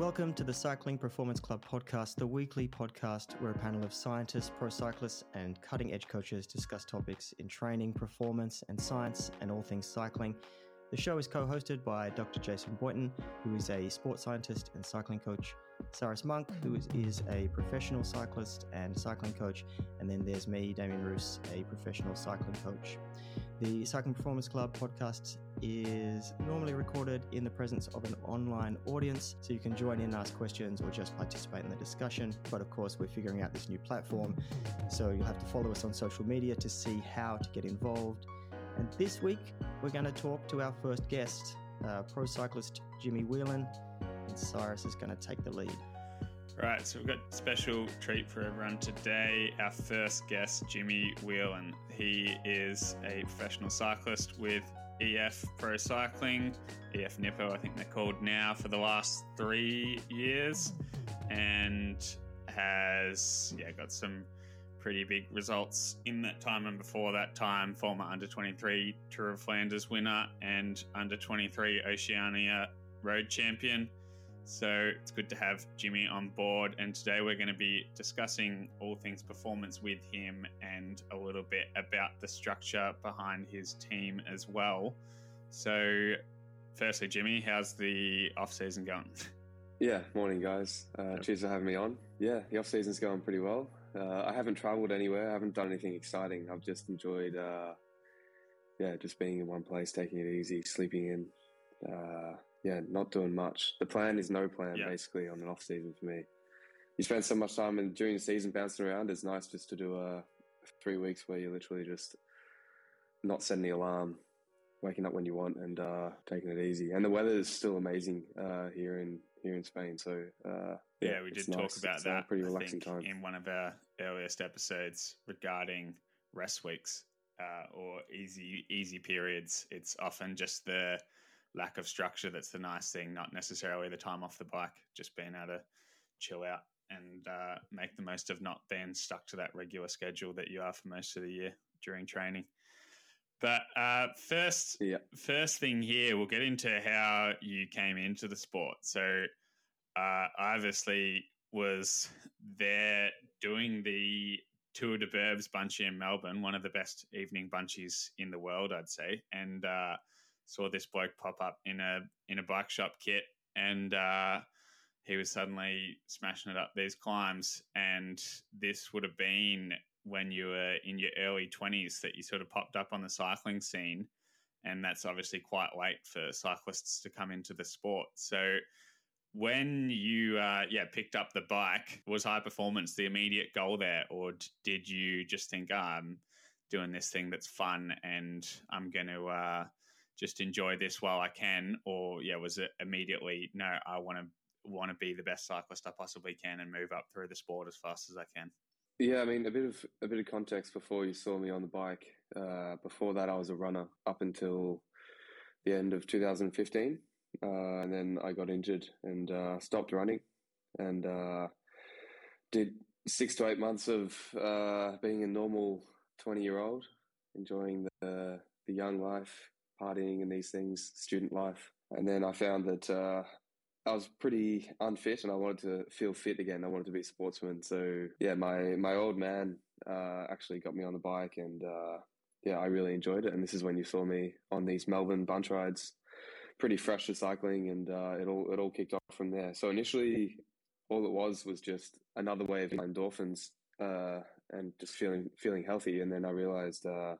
Welcome to the Cycling Performance Club podcast, the weekly podcast where a panel of scientists, pro cyclists, and cutting edge coaches discuss topics in training, performance, and science, and all things cycling. The show is co hosted by Dr. Jason Boynton, who is a sports scientist and cycling coach, Cyrus Monk, who is, is a professional cyclist and cycling coach, and then there's me, Damien Roos, a professional cycling coach. The Cycling Performance Club podcast is normally recorded in the presence of an online audience, so you can join in, ask questions, or just participate in the discussion. But of course, we're figuring out this new platform, so you'll have to follow us on social media to see how to get involved. And this week, we're going to talk to our first guest, uh, pro cyclist Jimmy Whelan, and Cyrus is going to take the lead. Right, so we've got special treat for everyone today. Our first guest, Jimmy Whelan. He is a professional cyclist with EF Pro Cycling, EF Nippo, I think they're called now, for the last three years, and has yeah got some pretty big results in that time and before that time. Former under 23 Tour of Flanders winner and under 23 Oceania Road Champion. So it's good to have Jimmy on board. And today we're going to be discussing all things performance with him and a little bit about the structure behind his team as well. So, firstly, Jimmy, how's the off season going? Yeah, morning, guys. Uh, cheers for having me on. Yeah, the off season's going pretty well. Uh, I haven't traveled anywhere. I haven't done anything exciting. I've just enjoyed, uh, yeah, just being in one place, taking it easy, sleeping in. Uh, yeah, not doing much. The plan is no plan, yeah. basically, on an off season for me. You spend so much time in, during the season bouncing around. It's nice just to do a three weeks where you're literally just not setting the alarm, waking up when you want, and uh, taking it easy. And the weather is still amazing uh, here in here in Spain. So uh, yeah, yeah, we did talk about it's that. pretty relaxing time in one of our earliest episodes regarding rest weeks uh, or easy easy periods. It's often just the lack of structure that's the nice thing, not necessarily the time off the bike, just being able to chill out and uh, make the most of not being stuck to that regular schedule that you are for most of the year during training. But uh, first, yeah. first thing here, we'll get into how you came into the sport. So, uh, I obviously was there doing the Tour de Burbs Bunchy in Melbourne, one of the best evening bunchies in the world, I'd say, and uh, saw this bloke pop up in a in a bike shop kit, and uh, he was suddenly smashing it up these climbs. And this would have been when you were in your early twenties that you sort of popped up on the cycling scene, and that's obviously quite late for cyclists to come into the sport. So when you uh, yeah picked up the bike was high performance the immediate goal there or did you just think oh, i'm doing this thing that's fun and i'm going to uh, just enjoy this while I can, or yeah, was it immediately no, I want to want to be the best cyclist I possibly can and move up through the sport as fast as I can. Yeah, I mean a bit of a bit of context before you saw me on the bike. Uh, before that, I was a runner up until the end of 2015, uh, and then I got injured and uh, stopped running, and uh, did six to eight months of uh, being a normal 20 year old, enjoying the the young life, partying and these things, student life. And then I found that uh, I was pretty unfit and I wanted to feel fit again. I wanted to be a sportsman. So yeah, my, my old man uh, actually got me on the bike and uh, yeah, I really enjoyed it. And this is when you saw me on these Melbourne bunch rides, pretty fresh to cycling and uh, it all, it all kicked off from there. So initially all it was was just another way of endorphins uh, and just feeling, feeling healthy. And then I realized, uh,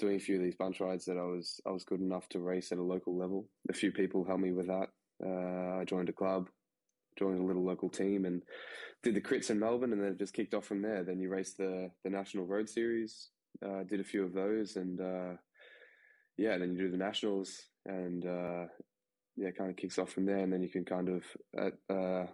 doing a few of these bunch rides that I was I was good enough to race at a local level. A few people helped me with that. Uh, I joined a club, joined a little local team, and did the crits in Melbourne, and then it just kicked off from there. Then you race the the national road series. Uh, did a few of those, and uh, yeah, then you do the nationals, and uh, yeah, kind of kicks off from there, and then you can kind of uh,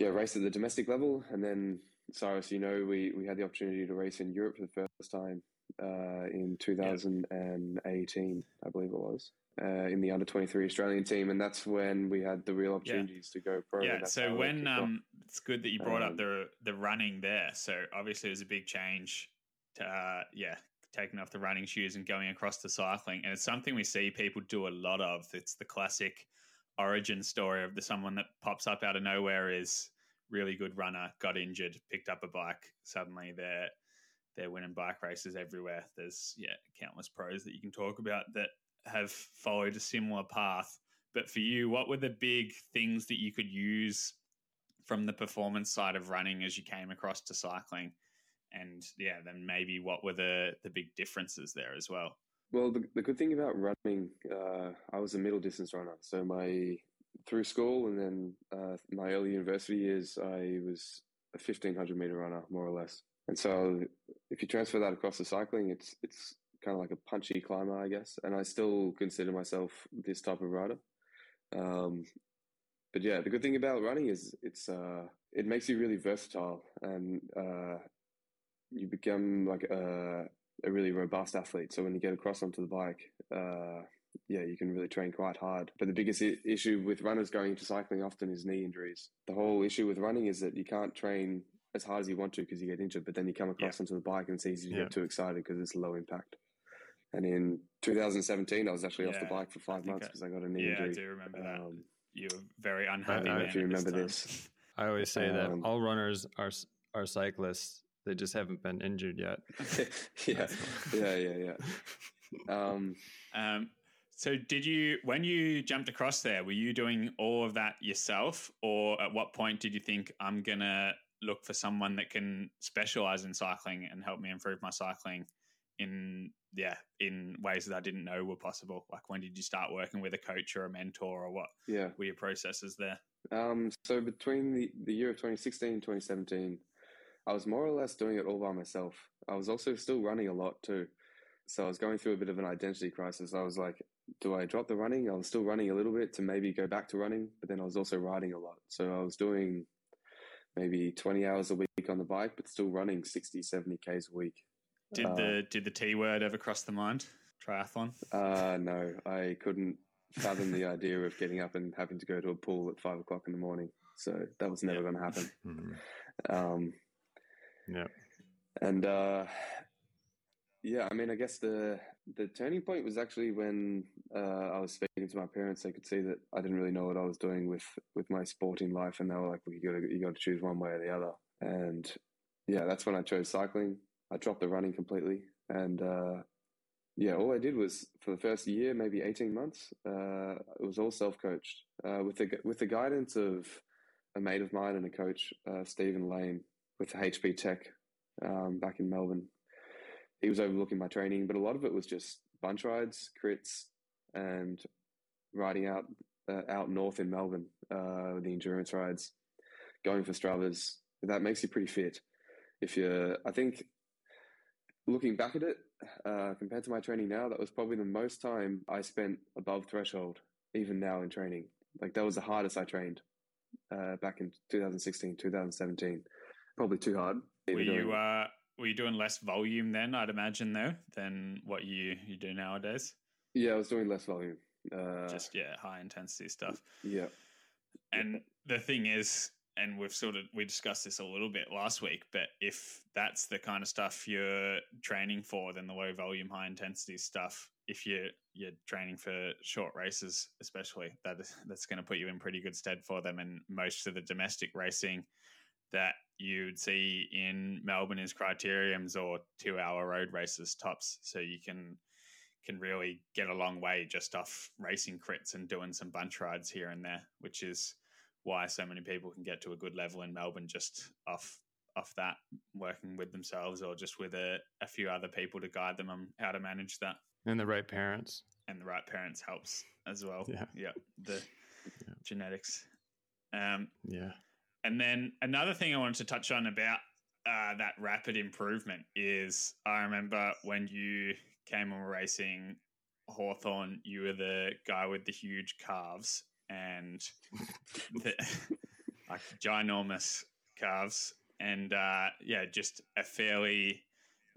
yeah race at the domestic level, and then Cyrus, you know, we we had the opportunity to race in Europe for the first time uh, in 2018, I believe it was. Uh, in the under 23 Australian team, and that's when we had the real opportunities yeah. to go pro. Yeah, so when um, it's good that you brought um, up the the running there. So obviously, it was a big change. To, uh, yeah, taking off the running shoes and going across to cycling, and it's something we see people do a lot of. It's the classic. origin story of the someone that pops up out of nowhere is really good runner, got injured, picked up a bike. Suddenly they're they're winning bike races everywhere. There's yeah countless pros that you can talk about that have followed a similar path. But for you, what were the big things that you could use from the performance side of running as you came across to cycling? And yeah, then maybe what were the the big differences there as well? Well, the, the good thing about running, uh, I was a middle distance runner. So my through school and then uh, my early university years, I was a 1500 meter runner, more or less. And so if you transfer that across to cycling, it's, it's kind of like a punchy climber, I guess. And I still consider myself this type of rider. Um, but yeah, the good thing about running is it's, uh, it makes you really versatile and, uh, you become like a, a really robust athlete. So when you get across onto the bike, uh, yeah, you can really train quite hard. But the biggest I- issue with runners going into cycling often is knee injuries. The whole issue with running is that you can't train as hard as you want to because you get injured, but then you come across yeah. onto the bike and it's easy to yeah. get too excited because it's low impact. And in 2017, I was actually yeah, off the bike for five months because I, I, got a knee yeah, injury. I do remember um, that. You were very unhappy. I don't know if you remember this. this. I always say um, that all runners are are cyclists. They just haven't been injured yet. yeah, yeah, yeah, yeah. Um, um, so, did you, when you jumped across there, were you doing all of that yourself? Or at what point did you think, I'm going to look for someone that can specialize in cycling and help me improve my cycling in, yeah, in ways that I didn't know were possible? Like, when did you start working with a coach or a mentor, or what yeah. were your processes there? Um, so, between the, the year of 2016 and 2017, I was more or less doing it all by myself. I was also still running a lot too. So I was going through a bit of an identity crisis. I was like, do I drop the running? I was still running a little bit to maybe go back to running, but then I was also riding a lot. So I was doing maybe 20 hours a week on the bike, but still running 60, 70 Ks a week. Did uh, the did the T word ever cross the mind? Triathlon? Uh, no, I couldn't fathom the idea of getting up and having to go to a pool at five o'clock in the morning. So that was never going to happen. Mm-hmm. Um, yeah. And uh, yeah, I mean, I guess the the turning point was actually when uh, I was speaking to my parents. They could see that I didn't really know what I was doing with with my sporting life, and they were like, "Well, you got you got to choose one way or the other." And yeah, that's when I chose cycling. I dropped the running completely, and uh, yeah, all I did was for the first year, maybe eighteen months, uh, it was all self coached uh, with the with the guidance of a mate of mine and a coach, uh, Stephen Lane, with HB Tech um, back in Melbourne he was overlooking my training, but a lot of it was just bunch rides, crits, and riding out uh, out north in Melbourne, uh, the endurance rides, going for Stravas. That makes you pretty fit. If you, I think, looking back at it, uh, compared to my training now, that was probably the most time I spent above threshold, even now in training. Like that was the hardest I trained uh, back in 2016, 2017. Probably too hard. Were you uh, were you doing less volume then? I'd imagine though than what you you do nowadays. Yeah, I was doing less volume. Uh, Just yeah, high intensity stuff. Yeah. And the thing is, and we've sort of we discussed this a little bit last week, but if that's the kind of stuff you're training for, then the low volume, high intensity stuff, if you're you're training for short races, especially, that is, that's going to put you in pretty good stead for them. And most of the domestic racing that you'd see in Melbourne is criteriums or two hour road races tops. So you can can really get a long way just off racing crits and doing some bunch rides here and there, which is why so many people can get to a good level in Melbourne just off off that working with themselves or just with a, a few other people to guide them on how to manage that. And the right parents. And the right parents helps as well. Yeah. Yeah. The yeah. genetics. Um, yeah. And then another thing I wanted to touch on about uh, that rapid improvement is I remember when you came on racing Hawthorn, you were the guy with the huge calves and the, like ginormous calves. And uh, yeah, just a fairly,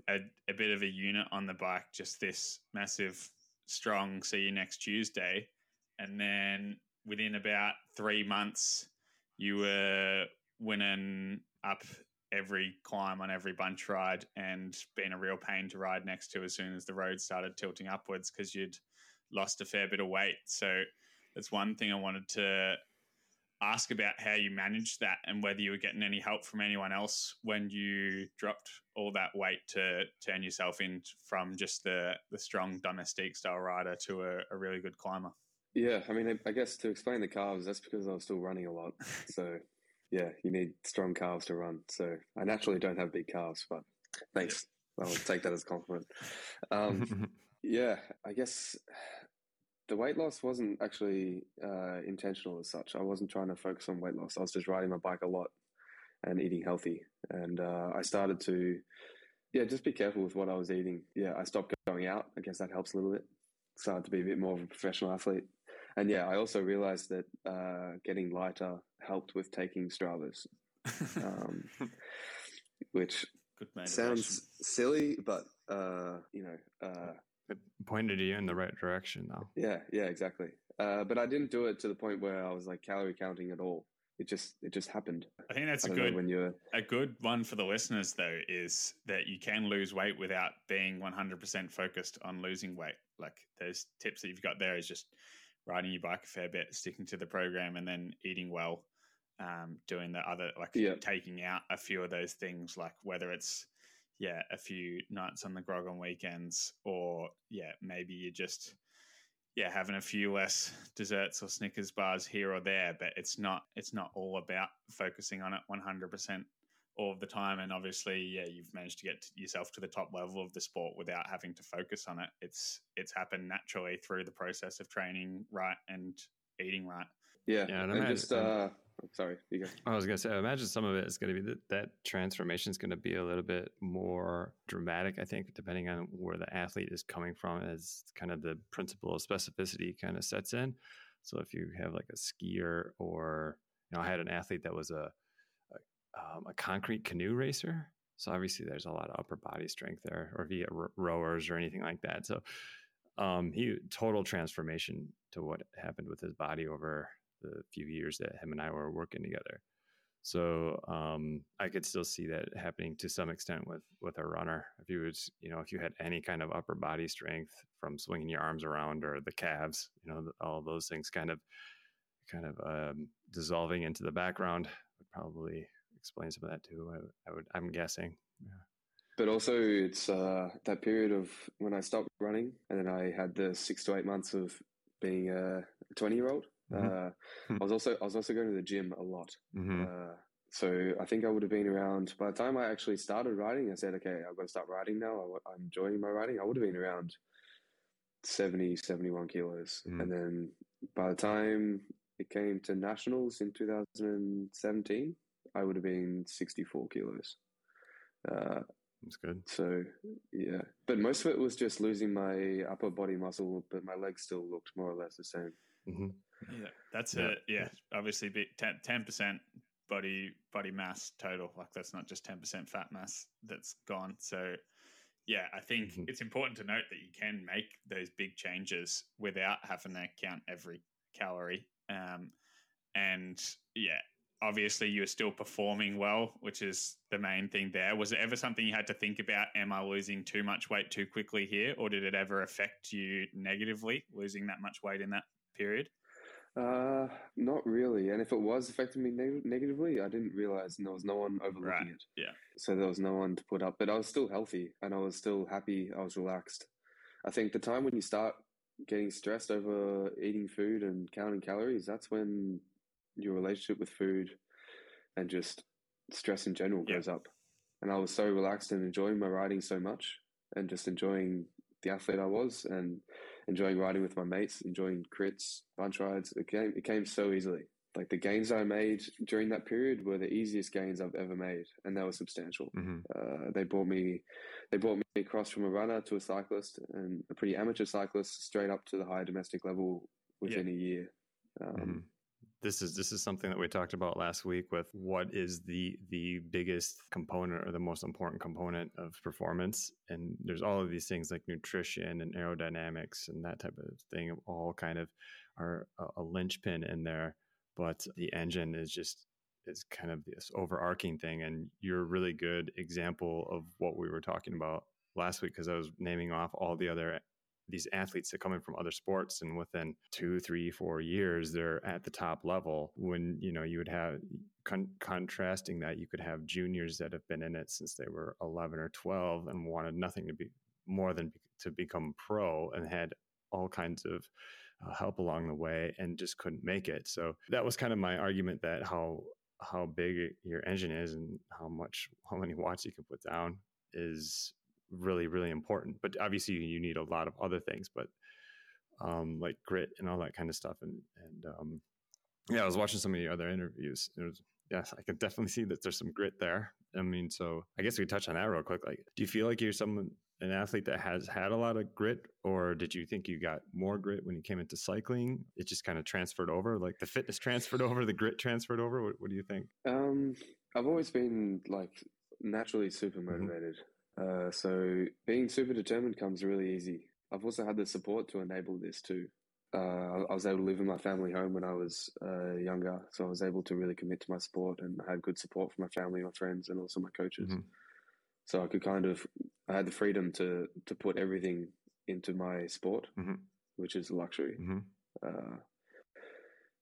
a, a bit of a unit on the bike, just this massive, strong, see you next Tuesday. And then within about three months, you were winning up every climb on every bunch ride and being a real pain to ride next to as soon as the road started tilting upwards because you'd lost a fair bit of weight. So that's one thing I wanted to ask about how you managed that and whether you were getting any help from anyone else when you dropped all that weight to turn yourself in from just the the strong domestique style rider to a, a really good climber. Yeah, I mean, I, I guess to explain the calves, that's because I was still running a lot. So, yeah, you need strong calves to run. So, I naturally don't have big calves, but thanks. I'll take that as a compliment. Um, yeah, I guess the weight loss wasn't actually uh, intentional as such. I wasn't trying to focus on weight loss. I was just riding my bike a lot and eating healthy. And uh, I started to, yeah, just be careful with what I was eating. Yeah, I stopped going out. I guess that helps a little bit. Started to be a bit more of a professional athlete. And yeah, I also realized that uh, getting lighter helped with taking Stravas, um, which sounds silly, but uh, you know, uh, it pointed you in the right direction though. Yeah, yeah, exactly. Uh, but I didn't do it to the point where I was like calorie counting at all. It just it just happened. I think that's I a good when you're a good one for the listeners though is that you can lose weight without being 100% focused on losing weight. Like those tips that you've got there is just riding your bike a fair bit, sticking to the program, and then eating well. Um, doing the other like yeah. taking out a few of those things, like whether it's yeah, a few nights on the grog on weekends, or yeah, maybe you're just yeah having a few less desserts or Snickers bars here or there, but it's not it's not all about focusing on it 100 percent all of the time. And obviously, yeah, you've managed to get yourself to the top level of the sport without having to focus on it. It's it's happened naturally through the process of training right and eating right. Yeah, yeah and, and just uh, sorry, you go. I was gonna say, I imagine some of it is going to be that that transformation is going to be a little bit more dramatic. I think, depending on where the athlete is coming from, as kind of the principle of specificity kind of sets in. So if you have like a skier, or you know, I had an athlete that was a a, um, a concrete canoe racer. So obviously, there's a lot of upper body strength there, or via rowers or anything like that. So um, he total transformation to what happened with his body over the few years that him and I were working together. So um, I could still see that happening to some extent with with a runner. If you was, you know, if you had any kind of upper body strength from swinging your arms around or the calves, you know, all those things kind of kind of um, dissolving into the background would probably explain some of that too. I, I would, I'm guessing. Yeah. But also, it's uh, that period of when I stopped running, and then I had the six to eight months of being a 20 year old Mm-hmm. Uh, hmm. I was also I was also going to the gym a lot. Mm-hmm. Uh, so I think I would have been around by the time I actually started riding. I said, okay, I've got to start riding now. I, am enjoying my riding. I would have been around 70, 71 kilos, mm-hmm. and then by the time it came to nationals in 2017, I would have been 64 kilos. Uh, That's good. So yeah, but most of it was just losing my upper body muscle, but my legs still looked more or less the same. Mm-hmm. Yeah, that's yeah. it. Yeah, obviously, ten percent body body mass total. Like that's not just ten percent fat mass that's gone. So, yeah, I think mm-hmm. it's important to note that you can make those big changes without having to count every calorie. Um, and yeah, obviously you're still performing well, which is the main thing there. Was it ever something you had to think about? Am I losing too much weight too quickly here? Or did it ever affect you negatively, losing that much weight in that period? Uh, not really. And if it was affecting me neg- negatively, I didn't realize and there was no one overlooking right. it. Yeah. So there was no one to put up, but I was still healthy and I was still happy. I was relaxed. I think the time when you start getting stressed over eating food and counting calories, that's when your relationship with food and just stress in general yeah. goes up. And I was so relaxed and enjoying my riding so much and just enjoying the athlete I was and enjoying riding with my mates, enjoying crits, bunch rides. It came, it came so easily. Like the gains I made during that period were the easiest gains I've ever made, and they were substantial. Mm-hmm. Uh, they brought me, they brought me across from a runner to a cyclist, and a pretty amateur cyclist straight up to the higher domestic level within yeah. a year. Um, mm-hmm this is this is something that we talked about last week with what is the the biggest component or the most important component of performance. And there's all of these things like nutrition and aerodynamics and that type of thing all kind of are a, a linchpin in there. But the engine is just is kind of this overarching thing. And you're a really good example of what we were talking about last week because I was naming off all the other these athletes that come in from other sports and within two, three, four years, they're at the top level. When, you know, you would have con- contrasting that, you could have juniors that have been in it since they were 11 or 12 and wanted nothing to be more than to become pro and had all kinds of uh, help along the way and just couldn't make it. So that was kind of my argument that how how big your engine is and how much how many watts you can put down is really really important but obviously you need a lot of other things but um like grit and all that kind of stuff and and um yeah i was watching some of the other interviews was yes i can definitely see that there's some grit there i mean so i guess we touch on that real quick like do you feel like you're someone an athlete that has had a lot of grit or did you think you got more grit when you came into cycling it just kind of transferred over like the fitness transferred over the grit transferred over what, what do you think um i've always been like naturally super mm-hmm. motivated. Uh, so being super determined comes really easy i've also had the support to enable this too uh, I was able to live in my family home when I was uh, younger, so I was able to really commit to my sport and I had good support from my family, my friends, and also my coaches. Mm-hmm. So I could kind of I had the freedom to to put everything into my sport, mm-hmm. which is a luxury. Mm-hmm. Uh,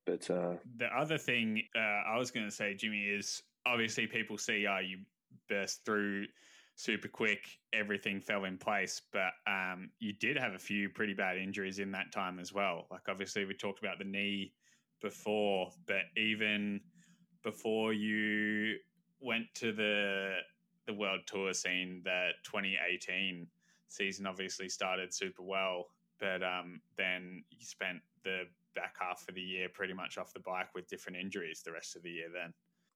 but uh, the other thing uh, I was going to say, Jimmy, is obviously people see, oh, you burst through super quick, everything fell in place, but um, you did have a few pretty bad injuries in that time as well. Like obviously we talked about the knee before, but even before you went to the the world tour scene, that 2018 season obviously started super well, but um, then you spent the back half of the year pretty much off the bike with different injuries the rest of the year. Then,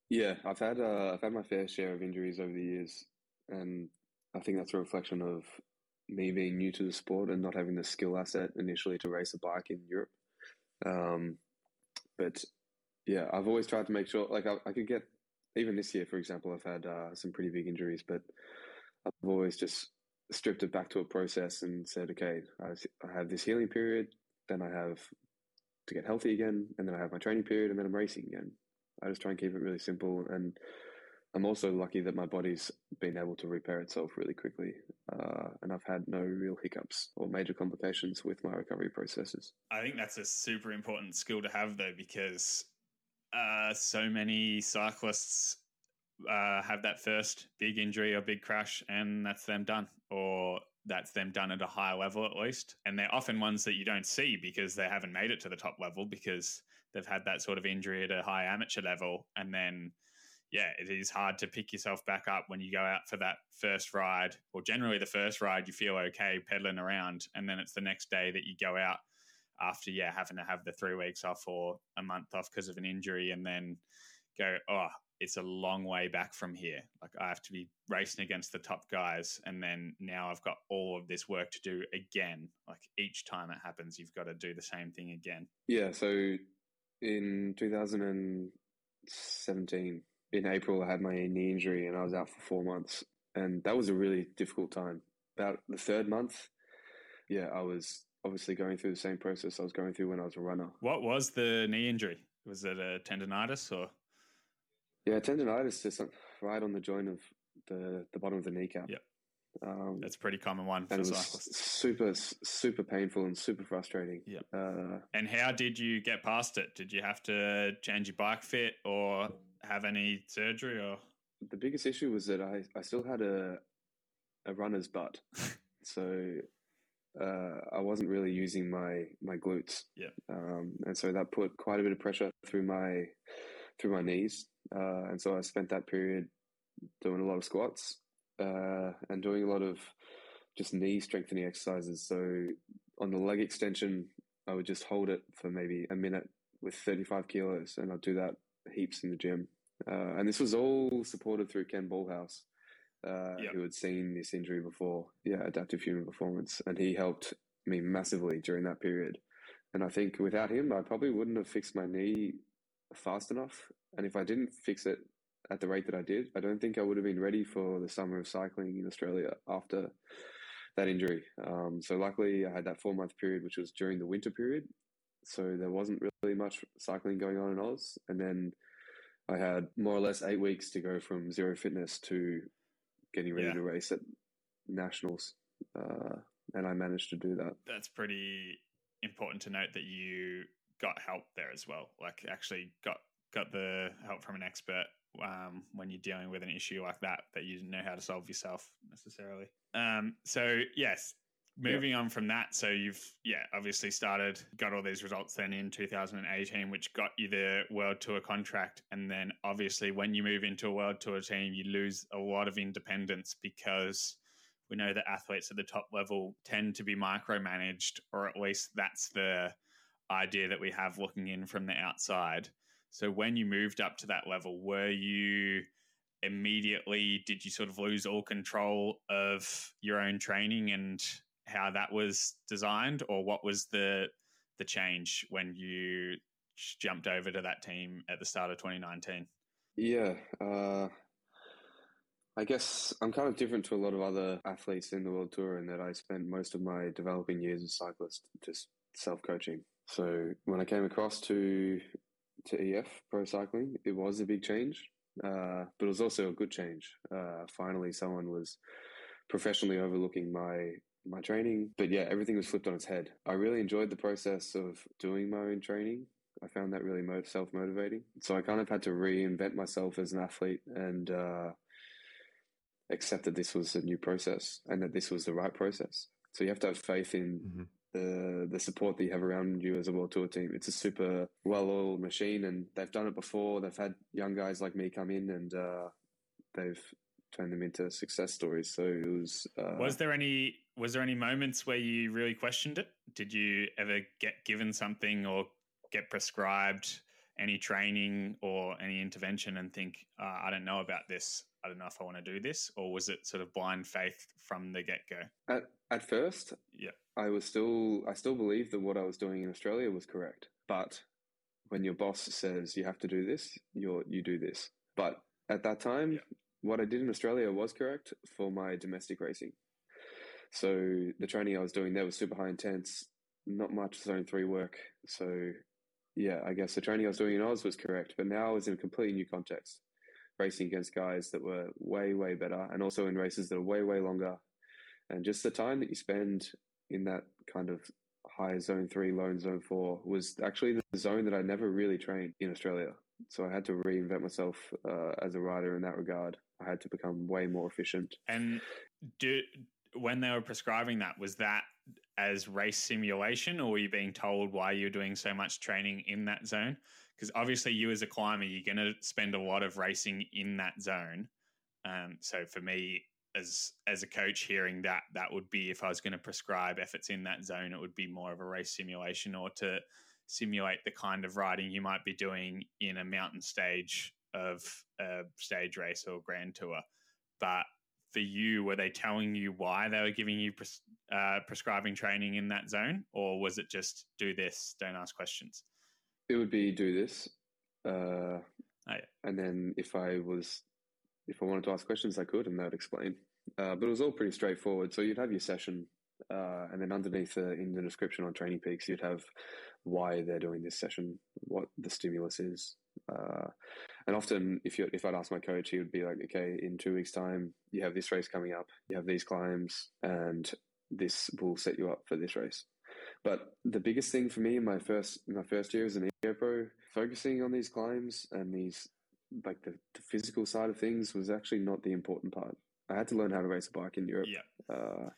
yeah, I've had uh, I've had my fair share of injuries over the years, and I think that's a reflection of me being new to the sport and not having the skill asset initially to race a bike in Europe. Um, but yeah, I've always tried to make sure like I, I could get even this year, for example, I've had uh, some pretty big injuries, but I've always just stripped it back to a process and said, okay, I, I have this healing period, then I have to get healthy again, and then I have my training period, and then I'm racing again. I just try and keep it really simple. And I'm also lucky that my body's been able to repair itself really quickly. Uh, and I've had no real hiccups or major complications with my recovery processes. I think that's a super important skill to have, though, because uh, so many cyclists uh, have that first big injury or big crash, and that's them done, or that's them done at a higher level at least. And they're often ones that you don't see because they haven't made it to the top level because they've had that sort of injury at a high amateur level. And then, yeah, it is hard to pick yourself back up when you go out for that first ride, or generally the first ride, you feel okay pedaling around. And then it's the next day that you go out after yeah having to have the three weeks off or a month off because of an injury and then go oh it's a long way back from here like i have to be racing against the top guys and then now i've got all of this work to do again like each time it happens you've got to do the same thing again yeah so in 2017 in april i had my knee injury and i was out for four months and that was a really difficult time about the third month yeah i was obviously going through the same process I was going through when I was a runner. What was the knee injury? Was it a tendonitis or? Yeah, tendonitis just right on the joint of the the bottom of the kneecap. Yeah, um, that's a pretty common one for cyclists. Super, super painful and super frustrating. Yeah. Uh, and how did you get past it? Did you have to change your bike fit or have any surgery or? The biggest issue was that I, I still had a a runner's butt. so uh, I wasn't really using my my glutes. Yeah. Um, and so that put quite a bit of pressure through my through my knees. Uh, and so I spent that period doing a lot of squats uh, and doing a lot of just knee strengthening exercises. So on the leg extension, I would just hold it for maybe a minute with 35 kilos, and I'd do that heaps in the gym. Uh, and this was all supported through Ken Ballhouse, uh, yep. who had seen this injury before. Yeah, adaptive human performance, and he helped me massively during that period. And I think without him, I probably wouldn't have fixed my knee fast enough. And if I didn't fix it at the rate that I did, I don't think I would have been ready for the summer of cycling in Australia after that injury. Um, so luckily, I had that four month period, which was during the winter period. So there wasn't really much cycling going on in Oz. And then I had more or less eight weeks to go from zero fitness to getting ready yeah. to race at nationals. Uh, and I managed to do that. That's pretty important to note that you got help there as well. Like actually got got the help from an expert um, when you're dealing with an issue like that that you didn't know how to solve yourself necessarily. Um, so yes, moving on from that. So you've yeah obviously started got all these results then in 2018, which got you the world tour contract, and then obviously when you move into a world tour team, you lose a lot of independence because we know that athletes at the top level tend to be micromanaged, or at least that's the idea that we have looking in from the outside. So when you moved up to that level, were you immediately did you sort of lose all control of your own training and how that was designed or what was the the change when you jumped over to that team at the start of 2019? Yeah, uh, I guess I'm kind of different to a lot of other athletes in the World Tour in that I spent most of my developing years as a cyclist just self coaching. So when I came across to to EF Pro Cycling, it was a big change, uh, but it was also a good change. Uh, finally, someone was professionally overlooking my my training. But yeah, everything was flipped on its head. I really enjoyed the process of doing my own training. I found that really self motivating. So I kind of had to reinvent myself as an athlete and uh, accept that this was a new process and that this was the right process. So you have to have faith in mm-hmm the the support that you have around you as a world tour team. It's a super well oiled machine, and they've done it before. They've had young guys like me come in, and uh, they've turned them into success stories. So it was. Uh, was there any was there any moments where you really questioned it? Did you ever get given something or get prescribed any training or any intervention and think, uh, I don't know about this. I don't know if I want to do this, or was it sort of blind faith from the get go? At at first, yeah, I was still I still believed that what I was doing in Australia was correct. But when your boss says you have to do this, you you do this. But at that time, yeah. what I did in Australia was correct for my domestic racing. So the training I was doing there was super high intense, not much zone three work. So yeah, I guess the training I was doing in Oz was correct, but now I was in a completely new context, racing against guys that were way, way better, and also in races that are way, way longer. And just the time that you spend in that kind of high zone three, low zone four was actually the zone that I never really trained in Australia. So I had to reinvent myself uh, as a rider in that regard. I had to become way more efficient. And do, when they were prescribing that, was that as race simulation, or were you being told why you're doing so much training in that zone? Because obviously, you as a climber, you're going to spend a lot of racing in that zone. Um, so for me, as as a coach, hearing that that would be if I was going to prescribe efforts in that zone, it would be more of a race simulation or to simulate the kind of riding you might be doing in a mountain stage of a stage race or grand tour. But for you, were they telling you why they were giving you pres- uh, prescribing training in that zone, or was it just do this, don't ask questions? It would be do this, uh, oh, yeah. and then if I was, if I wanted to ask questions, I could, and they would explain. Uh, but it was all pretty straightforward. So you'd have your session, uh, and then underneath the, in the description on Training Peaks, you'd have why they're doing this session, what the stimulus is, uh, and often, if you if I'd ask my coach, he would be like, "Okay, in two weeks' time, you have this race coming up. You have these climbs, and this will set you up for this race." But the biggest thing for me in my first my first year as an EO pro, focusing on these climbs and these like the, the, physical side of things was actually not the important part. I had to learn how to race a bike in Europe. Yeah. Uh,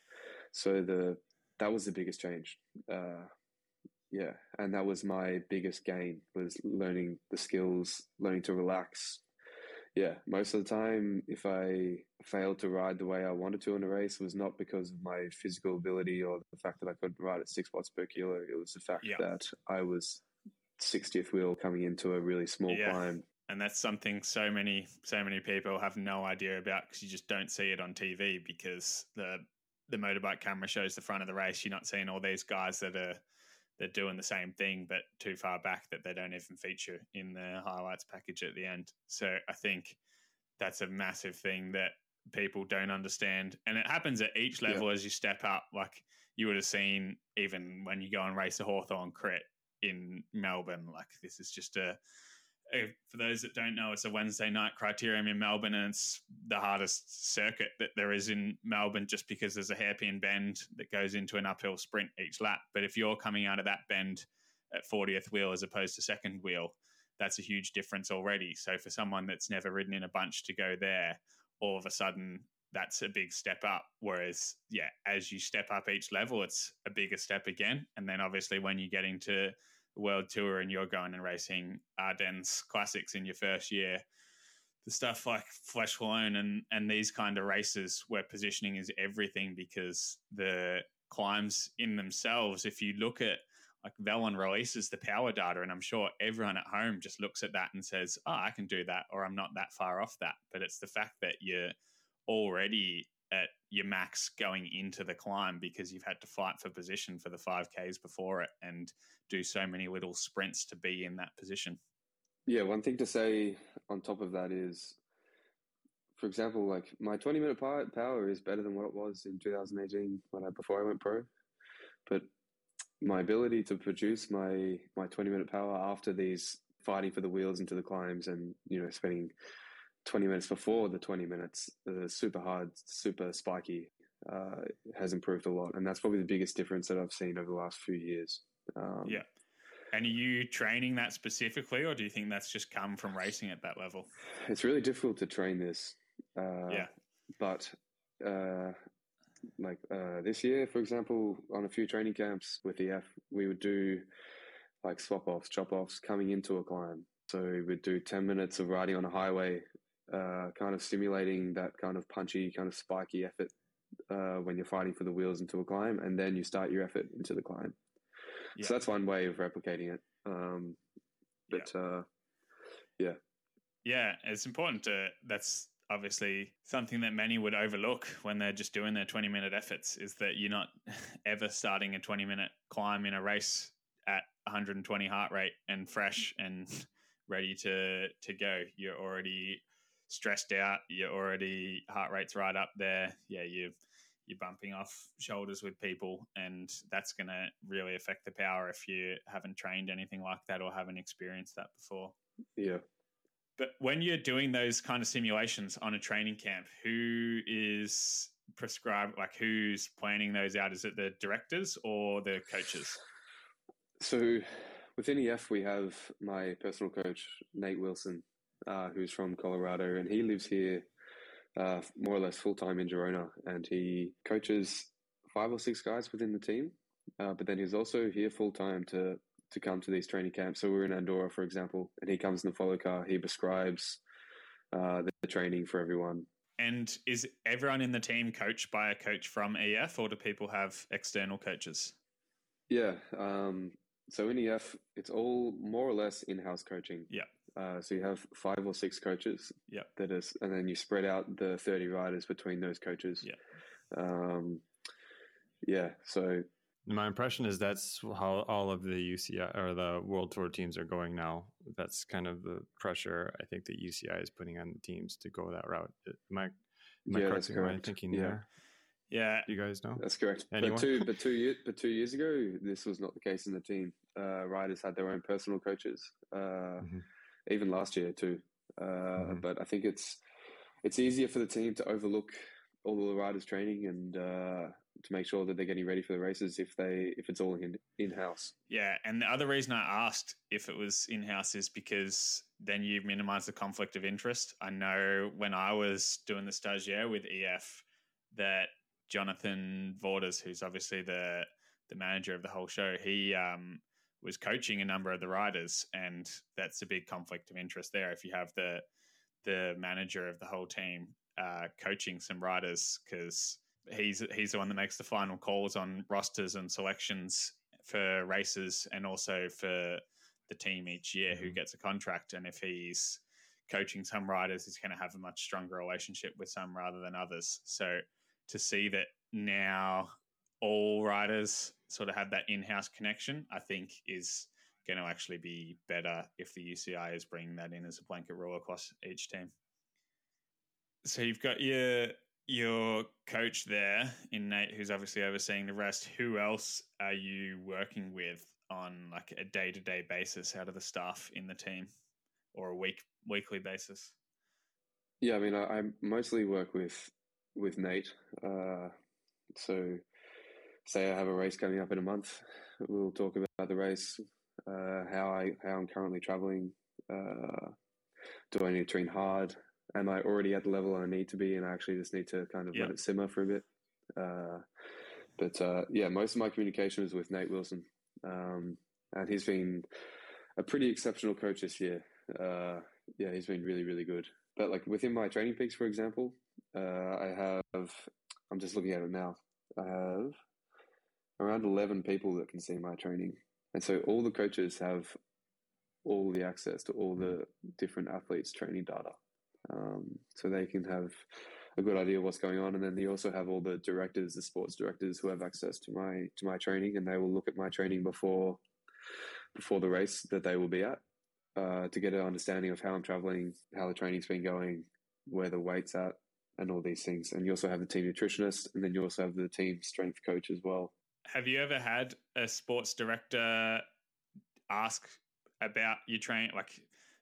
so the that was the biggest change. Uh, yeah and that was my biggest gain was learning the skills learning to relax yeah most of the time if i failed to ride the way i wanted to in a race was not because of my physical ability or the fact that i could ride at six watts per kilo it was the fact yeah. that i was 60th wheel coming into a really small yeah. climb and that's something so many so many people have no idea about because you just don't see it on tv because the the motorbike camera shows the front of the race you're not seeing all these guys that are they're doing the same thing but too far back that they don't even feature in the highlights package at the end. So I think that's a massive thing that people don't understand. And it happens at each level yeah. as you step up. Like you would have seen even when you go and race a Hawthorn crit in Melbourne, like this is just a for those that don't know, it's a Wednesday night criterium in Melbourne, and it's the hardest circuit that there is in Melbourne just because there's a hairpin bend that goes into an uphill sprint each lap. But if you're coming out of that bend at 40th wheel as opposed to second wheel, that's a huge difference already. So for someone that's never ridden in a bunch to go there, all of a sudden that's a big step up. Whereas, yeah, as you step up each level, it's a bigger step again. And then obviously when you get into world tour and you're going and racing Ardennes classics in your first year, the stuff like Flèche Wallonne and and these kind of races where positioning is everything because the climbs in themselves, if you look at like Velon releases the power data, and I'm sure everyone at home just looks at that and says, "Oh, I can do that," or "I'm not that far off that." But it's the fact that you're already at your max going into the climb because you've had to fight for position for the 5Ks before it and do so many little sprints to be in that position. Yeah, one thing to say on top of that is, for example, like my 20 minute power is better than what it was in 2018 when I, before I went pro. But my ability to produce my, my 20 minute power after these fighting for the wheels into the climbs and, you know, spending 20 minutes before the 20 minutes, the super hard, super spiky, uh, has improved a lot. And that's probably the biggest difference that I've seen over the last few years. Um, yeah. And are you training that specifically, or do you think that's just come from racing at that level? It's really difficult to train this. Uh, yeah. But uh, like uh, this year, for example, on a few training camps with EF, we would do like swap offs, chop offs coming into a climb. So we would do 10 minutes of riding on a highway uh, kind of stimulating that kind of punchy, kind of spiky effort uh, when you're fighting for the wheels into a climb, and then you start your effort into the climb. Yeah. So that's one way of replicating it. Um, but yeah. Uh, yeah, yeah, it's important to. That's obviously something that many would overlook when they're just doing their 20 minute efforts is that you're not ever starting a 20 minute climb in a race at 120 heart rate and fresh and ready to to go. You're already stressed out, you're already heart rate's right up there. Yeah, you you're bumping off shoulders with people, and that's going to really affect the power if you haven't trained anything like that or haven't experienced that before. Yeah. But when you're doing those kind of simulations on a training camp, who is prescribed, like who's planning those out? Is it the directors or the coaches? So within EF, we have my personal coach, Nate Wilson, uh, who's from Colorado, and he lives here uh, more or less full time in Girona, and he coaches five or six guys within the team. Uh, but then he's also here full time to to come to these training camps. So we're in Andorra, for example, and he comes in the follow car. He prescribes uh, the, the training for everyone. And is everyone in the team coached by a coach from EF, or do people have external coaches? Yeah. Um, so in EF, it's all more or less in-house coaching. Yeah. Uh, so you have five or six coaches. Yeah. That is, and then you spread out the thirty riders between those coaches. Yeah. Um, yeah. So my impression is that's how all of the UCI or the World Tour teams are going now. That's kind of the pressure I think the UCI is putting on the teams to go that route. Am I, am yeah, I correct? Am I thinking yeah. there? Yeah, you guys know that's correct. Anyone? But two, but two years, but two years ago, this was not the case in the team. Uh, riders had their own personal coaches. Uh, mm-hmm even last year too. Uh, mm-hmm. But I think it's it's easier for the team to overlook all the riders training and uh, to make sure that they're getting ready for the races if they if it's all in in house. Yeah, and the other reason I asked if it was in house is because then you minimize the conflict of interest. I know when I was doing the stagiaire with EF that Jonathan Vaughters, who's obviously the the manager of the whole show, he um, was coaching a number of the riders, and that's a big conflict of interest there. If you have the the manager of the whole team uh, coaching some riders, because he's he's the one that makes the final calls on rosters and selections for races, and also for the team each year mm-hmm. who gets a contract. And if he's coaching some riders, he's going to have a much stronger relationship with some rather than others. So to see that now all riders sort of have that in-house connection, I think is going to actually be better if the UCI is bringing that in as a blanket rule across each team. So you've got your your coach there in Nate, who's obviously overseeing the rest. Who else are you working with on like a day to day basis out of the staff in the team? or a week weekly basis? Yeah, I mean, I, I mostly work with with Nate. Uh, so, say I have a race coming up in a month, we'll talk about the race, uh, how I how I'm currently traveling. Uh, do I need to train hard? Am I already at the level I need to be, and I actually just need to kind of yeah. let it simmer for a bit? Uh, but uh, yeah, most of my communication is with Nate Wilson, um, and he's been a pretty exceptional coach this year. Uh, yeah, he's been really, really good. But like within my training peaks, for example, uh, I have. I'm just looking at it now. I have around 11 people that can see my training. And so all the coaches have all the access to all the different athletes' training data. Um, so they can have a good idea of what's going on. And then they also have all the directors, the sports directors who have access to my to my training, and they will look at my training before before the race that they will be at uh, to get an understanding of how I'm traveling, how the training's been going, where the weight's at, and all these things. And you also have the team nutritionist, and then you also have the team strength coach as well. Have you ever had a sports director ask about your train, like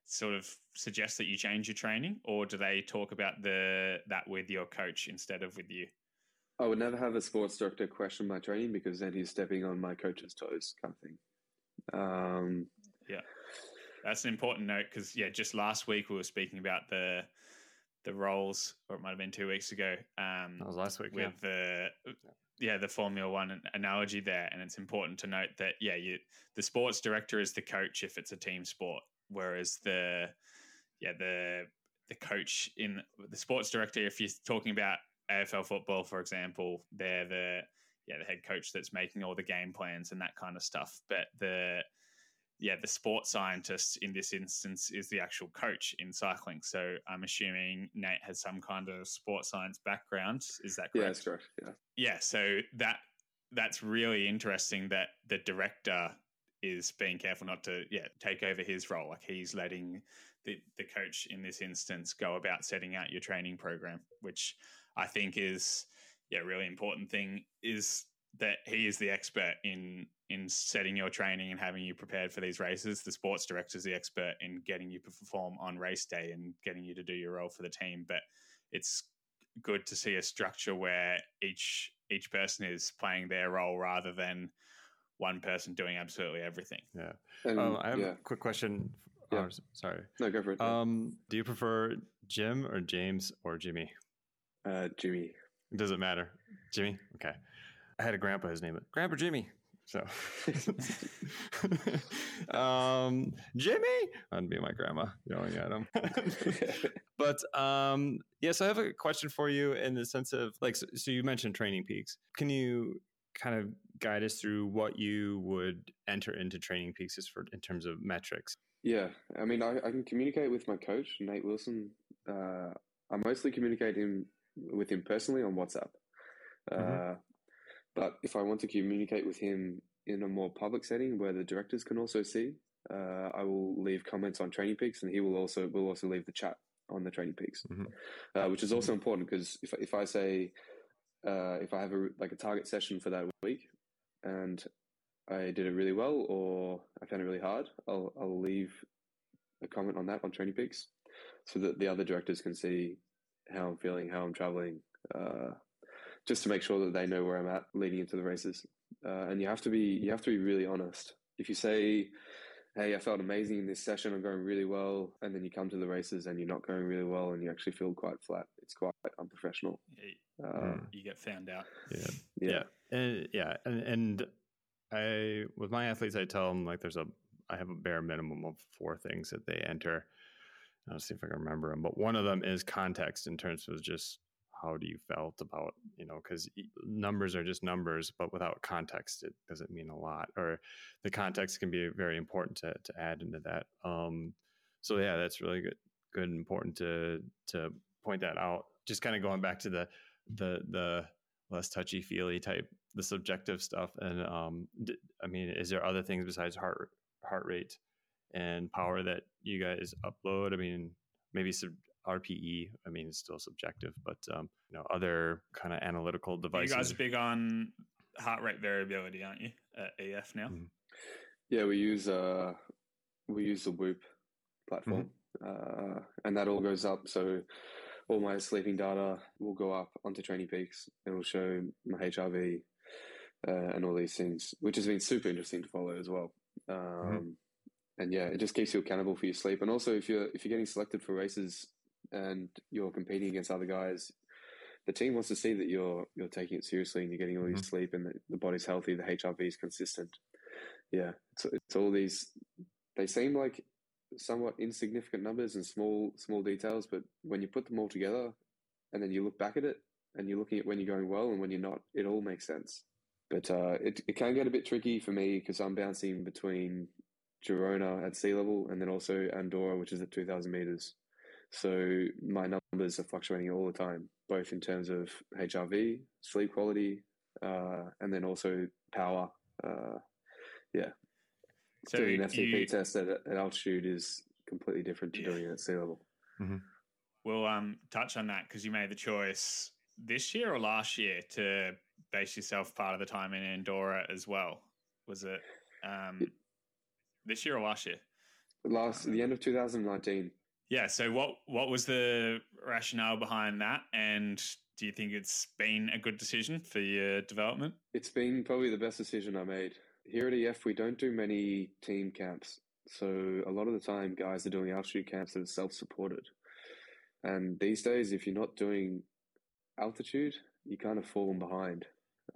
sort of suggest that you change your training, or do they talk about the that with your coach instead of with you? I would never have a sports director question my training because then he's stepping on my coach's toes, kind of thing. Um, yeah, that's an important note because yeah, just last week we were speaking about the the roles, or it might have been two weeks ago. Um, that was last week with yeah. the yeah the Formula One analogy there, and it's important to note that yeah, you the sports director is the coach if it's a team sport, whereas the yeah the the coach in the sports director, if you're talking about AFL football, for example, they're the yeah the head coach that's making all the game plans and that kind of stuff. But the yeah, the sports scientist in this instance is the actual coach in cycling. So I'm assuming Nate has some kind of sports science background. Is that correct? Yeah, that's correct. Yeah. Yeah. So that that's really interesting that the director is being careful not to yeah take over his role. Like he's letting the the coach in this instance go about setting out your training program, which I think is yeah really important thing is that he is the expert in in setting your training and having you prepared for these races. The sports director is the expert in getting you to perform on race day and getting you to do your role for the team. But it's good to see a structure where each each person is playing their role rather than one person doing absolutely everything. Yeah. um, I have yeah. a quick question. Yeah. Oh, sorry. No, go for it. Um, do you prefer Jim or James or Jimmy? Uh, Jimmy. Does it matter? Jimmy? Okay. I had a grandpa. His name Grandpa Jimmy. So, um, Jimmy, I'd be my grandma yelling at him. but um, yes, yeah, so I have a question for you in the sense of like, so, so you mentioned Training Peaks. Can you kind of guide us through what you would enter into Training Peaks for in terms of metrics? Yeah, I mean, I, I can communicate with my coach, Nate Wilson. Uh, I mostly communicate him with him personally on WhatsApp. Mm-hmm. But if I want to communicate with him in a more public setting where the directors can also see, uh, I will leave comments on Training Peaks, and he will also will also leave the chat on the Training Peaks, mm-hmm. uh, which is also important because if if I say uh, if I have a like a target session for that week and I did it really well or I found it really hard, I'll I'll leave a comment on that on Training Peaks so that the other directors can see how I'm feeling, how I'm traveling, uh, just to make sure that they know where I'm at leading into the races. Uh, and you have to be you have to be really honest. If you say, "Hey, I felt amazing in this session. I'm going really well," and then you come to the races and you're not going really well, and you actually feel quite flat, it's quite unprofessional. Yeah, uh, you get found out. Yeah, yeah, yeah. and yeah, and, and I with my athletes, I tell them like there's a I have a bare minimum of four things that they enter. I'll see if I can remember them, but one of them is context in terms of just how do you felt about you know because numbers are just numbers but without context it doesn't mean a lot or the context can be very important to, to add into that um so yeah that's really good good and important to to point that out. Just kind of going back to the the the less touchy feely type the subjective stuff and um i mean is there other things besides heart heart rate and power that you guys upload? I mean maybe sub- RPE. I mean, it's still subjective, but um, you know, other kind of analytical devices. You guys are big on heart rate variability, aren't you? At EF now. Mm-hmm. Yeah, we use uh, we use the Whoop platform. uh, and that all goes up. So all my sleeping data will go up onto Training Peaks. It will show my HRV uh, and all these things, which has been super interesting to follow as well. Um, mm-hmm. And yeah, it just keeps you accountable for your sleep. And also, if you're if you're getting selected for races and you're competing against other guys, the team wants to see that you're you're taking it seriously and you're getting all your mm-hmm. sleep and the, the body's healthy, the HRV is consistent. Yeah, it's, it's all these. They seem like somewhat insignificant numbers and small small details, but when you put them all together and then you look back at it and you're looking at when you're going well and when you're not, it all makes sense. But uh, it, it can get a bit tricky for me because I'm bouncing between Girona at sea level and then also Andorra, which is at 2,000 meters. So my numbers are fluctuating all the time, both in terms of HRV, sleep quality, uh, and then also power. Uh, yeah. So doing an FTP you, test at, at, altitude is completely different to yeah. doing it at sea level. Mm-hmm. We'll um, touch on that because you made the choice this year or last year to base yourself part of the time in Andorra as well. Was it um, this year or last year? Last the end of 2019. Yeah. So what what was the rationale behind that, and do you think it's been a good decision for your development? It's been probably the best decision I made. Here at EF, we don't do many team camps, so a lot of the time, guys are doing altitude camps that are self-supported. And these days, if you're not doing altitude, you kind of fallen behind.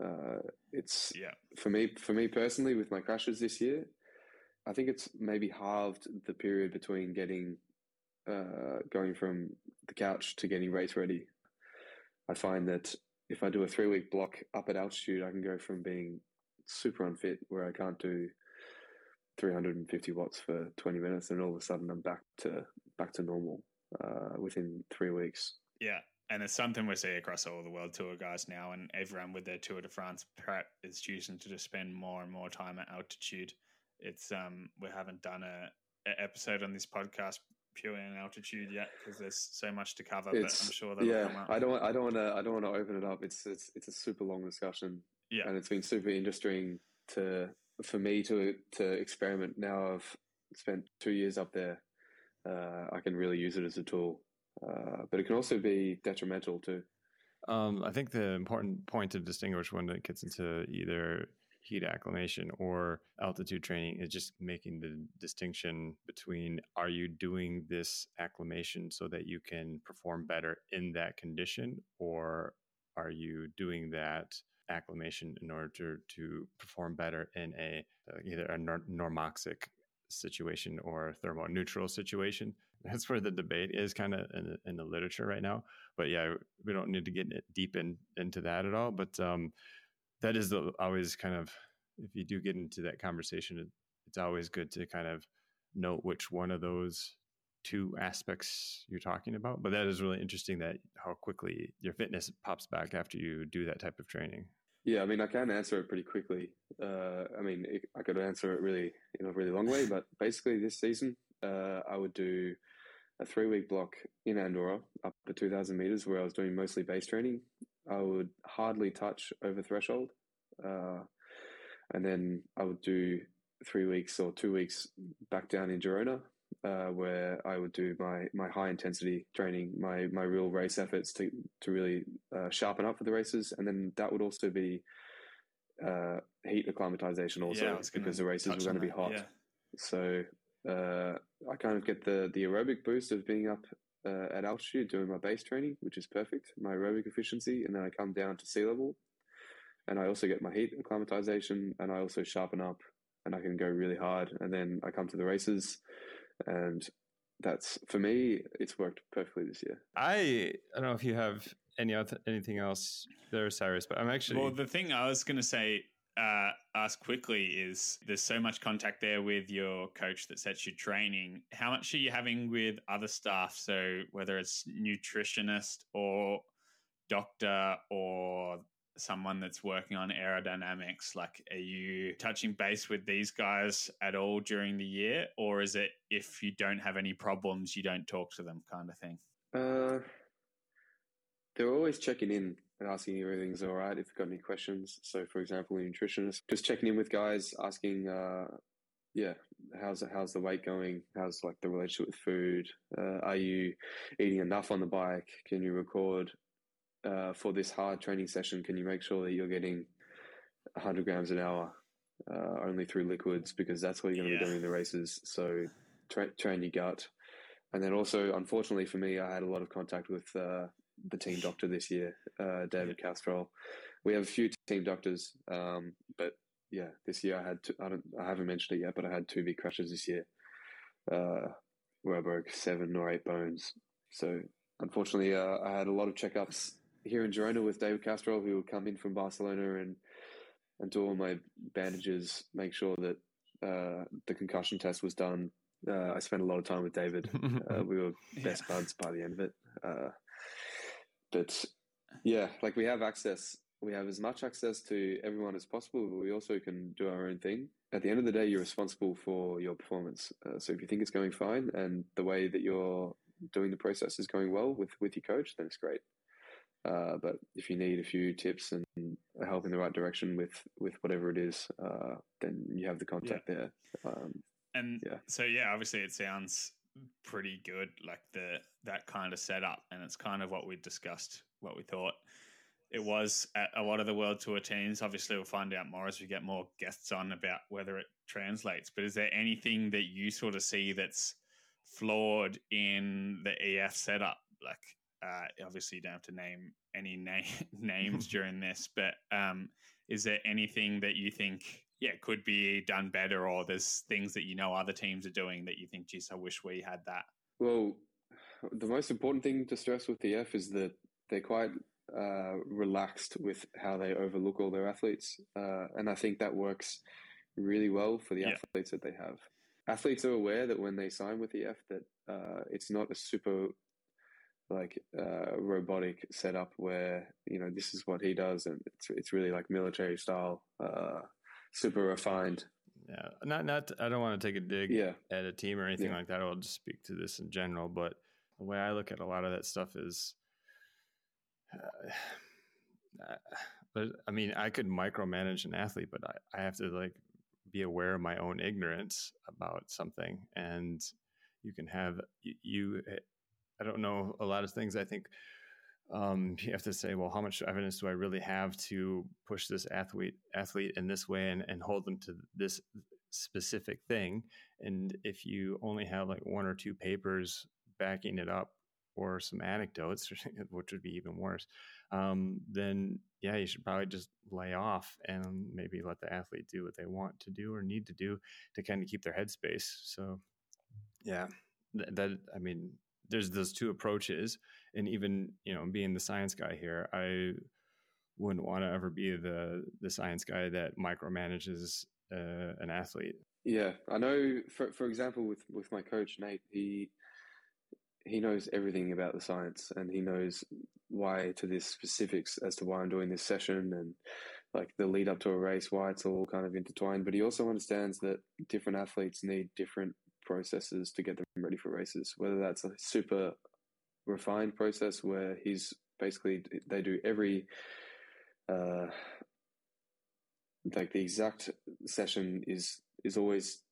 Uh, it's yeah. for me for me personally with my crashes this year. I think it's maybe halved the period between getting uh, going from the couch to getting race ready. I find that if I do a three week block up at altitude, I can go from being super unfit where I can't do 350 watts for 20 minutes, and all of a sudden I'm back to back to normal uh, within three weeks. Yeah, and it's something we see across all the world tour guys now, and everyone with their Tour de France prep is choosing to just spend more and more time at altitude. It's um we haven't done a, a episode on this podcast purely in altitude yet because there's so much to cover. It's, but I'm sure that yeah, I don't I don't want to I don't want to open it up. It's it's it's a super long discussion. Yeah, and it's been super interesting to for me to to experiment. Now I've spent two years up there. Uh, I can really use it as a tool uh, but it can also be detrimental too. Um, I think the important point to distinguish when it gets into either heat acclimation or altitude training is just making the distinction between are you doing this acclimation so that you can perform better in that condition or are you doing that acclimation in order to, to perform better in a uh, either a normoxic situation or thermoneutral situation that's where the debate is kind of in, in, the literature right now. But yeah, we don't need to get deep in, into that at all. But um, that is the, always kind of, if you do get into that conversation, it, it's always good to kind of note which one of those two aspects you're talking about. But that is really interesting that how quickly your fitness pops back after you do that type of training. Yeah, I mean, I can answer it pretty quickly. Uh, I mean, it, I could answer it really in a really long way, but basically, this season, uh, I would do a three week block in Andorra up to 2,000 meters where I was doing mostly base training. I would hardly touch over threshold. Uh, and then I would do three weeks or two weeks back down in Girona, uh, where I would do my, my high intensity training, my, my real race efforts to, to really uh, sharpen up for the races. And then that would also be uh, heat acclimatization also yeah, because the races were going to be hot. Yeah. So uh, I kind of get the, the aerobic boost of being up uh, at altitude doing my base training, which is perfect, my aerobic efficiency, and then I come down to sea level, and I also get my heat acclimatization, and I also sharpen up, and I can go really hard, and then I come to the races, and that's for me, it's worked perfectly this year. I I don't know if you have any other anything else there, Cyrus, but I'm actually well. The thing I was going to say uh, ask quickly is there's so much contact there with your coach that sets your training. How much are you having with other staff? So whether it's nutritionist or doctor or someone that's working on aerodynamics, like are you touching base with these guys at all during the year, or is it if you don't have any problems, you don't talk to them, kind of thing? Uh, they're always checking in and asking if everything's all right, if you've got any questions. So, for example, a nutritionist, just checking in with guys, asking, uh, yeah, how's how's the weight going? How's like the relationship with food? Uh, are you eating enough on the bike? Can you record uh, for this hard training session? Can you make sure that you're getting 100 grams an hour uh, only through liquids because that's what you're going to yeah. be doing in the races. So tra- train your gut. And then also, unfortunately for me, I had a lot of contact with uh, the team doctor this year, uh, David Castrol. We have a few team doctors, um, but yeah, this year I had two, I don't I haven't mentioned it yet, but I had two big crashes this year, uh, where I broke seven or eight bones. So unfortunately, uh, I had a lot of checkups here in Girona with David Castrol, who would come in from Barcelona and and do all my bandages, make sure that uh, the concussion test was done. Uh, I spent a lot of time with David. Uh, we were best yeah. buds by the end of it. But yeah, like we have access. We have as much access to everyone as possible, but we also can do our own thing. At the end of the day, you're responsible for your performance. Uh, so if you think it's going fine and the way that you're doing the process is going well with, with your coach, then it's great. Uh, but if you need a few tips and help in the right direction with with whatever it is, uh, then you have the contact yeah. there. Um, and yeah. so yeah, obviously it sounds pretty good, like the that kind of setup, and it's kind of what we discussed, what we thought it was at a lot of the world tour teams. Obviously, we'll find out more as we get more guests on about whether it translates. But is there anything that you sort of see that's flawed in the EF setup? Like uh, obviously, you don't have to name any na- names during this, but um, is there anything that you think, yeah, could be done better, or there's things that you know other teams are doing that you think, geez, I wish we had that? Well, the most important thing to stress with the F is that they're quite uh, relaxed with how they overlook all their athletes, uh, and I think that works really well for the yeah. athletes that they have. Athletes are aware that when they sign with the F, that uh, it's not a super like uh, robotic setup where you know this is what he does, and it's it's really like military style, uh, super refined. Yeah, not not. I don't want to take a dig yeah. at a team or anything yeah. like that. I'll just speak to this in general. But the way I look at a lot of that stuff is, uh, I mean, I could micromanage an athlete, but I, I have to like be aware of my own ignorance about something, and you can have you I don't know a lot of things. I think um, you have to say, well, how much evidence do I really have to push this athlete athlete in this way and, and hold them to this specific thing? And if you only have like one or two papers backing it up or some anecdotes, which would be even worse, um, then yeah, you should probably just lay off and maybe let the athlete do what they want to do or need to do to kind of keep their headspace. So, yeah, that, that I mean, there's those two approaches and even you know being the science guy here i wouldn't want to ever be the the science guy that micromanages uh, an athlete. Yeah i know for for example with with my coach nate he he knows everything about the science and he knows why to this specifics as to why i'm doing this session and like the lead up to a race why it's all kind of intertwined but he also understands that different athletes need different processes to get them ready for races, whether that's a super refined process where he's basically they do every uh, like the exact session is is always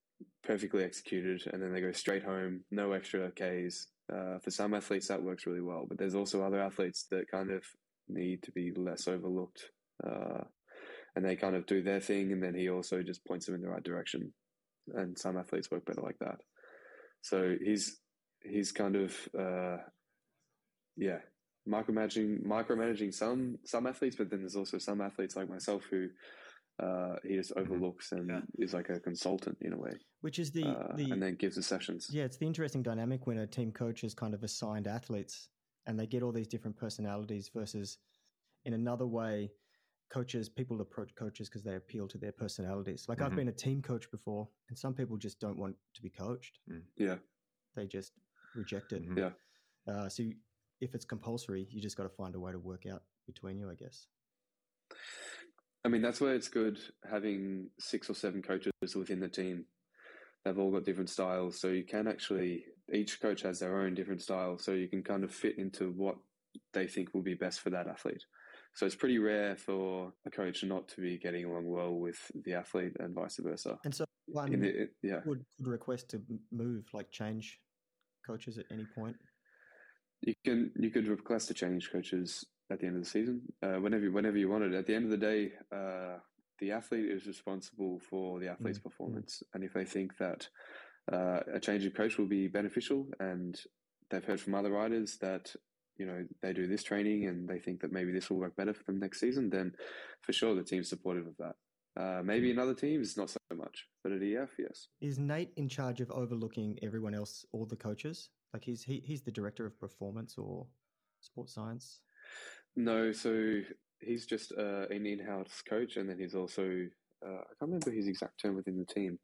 perfectly executed and then they go straight home no extra Ks uh, for some athletes that works really well but there's also other athletes that kind of need to be less overlooked uh, and they kind of do their thing and then he also just points them in the right direction and some athletes work better like that. So he's he's kind of uh, yeah micromanaging micromanaging some some athletes, but then there's also some athletes like myself who uh, he just mm-hmm. overlooks and yeah. is like a consultant in a way. Which is the, uh, the and then gives the sessions. Yeah, it's the interesting dynamic when a team coach is kind of assigned athletes and they get all these different personalities versus in another way coaches, people approach coaches because they appeal to their personalities. Like mm-hmm. I've been a team coach before, and some people just don't want to be coached. Mm. Yeah, they just reject it. Mm-hmm. Yeah. Uh, so you, if it's compulsory, you just got to find a way to work out between you, I guess. I mean, that's where it's good having six or seven coaches within the team. They've all got different styles, so you can actually each coach has their own different style, so you can kind of fit into what they think will be best for that athlete. So it's pretty rare for a coach not to be getting along well with the athlete and vice versa. And so one the, yeah. would, would request to move, like change coaches at any point. You can you could request to change coaches at the end of the season, uh, whenever whenever you wanted. At the end of the day, uh, the athlete is responsible for the athlete's mm-hmm. performance, and if they think that uh, a change of coach will be beneficial, and they've heard from other riders that you know they do this training and they think that maybe this will work better for them next season, then for sure the team's supportive of that. Uh, maybe in other teams, not so much, but at EF, yes. Is Nate in charge of overlooking everyone else, all the coaches? Like he's he, he's the director of performance or sports science? No, so he's just uh, an in-house coach, and then he's also uh, I can't remember his exact term within the team,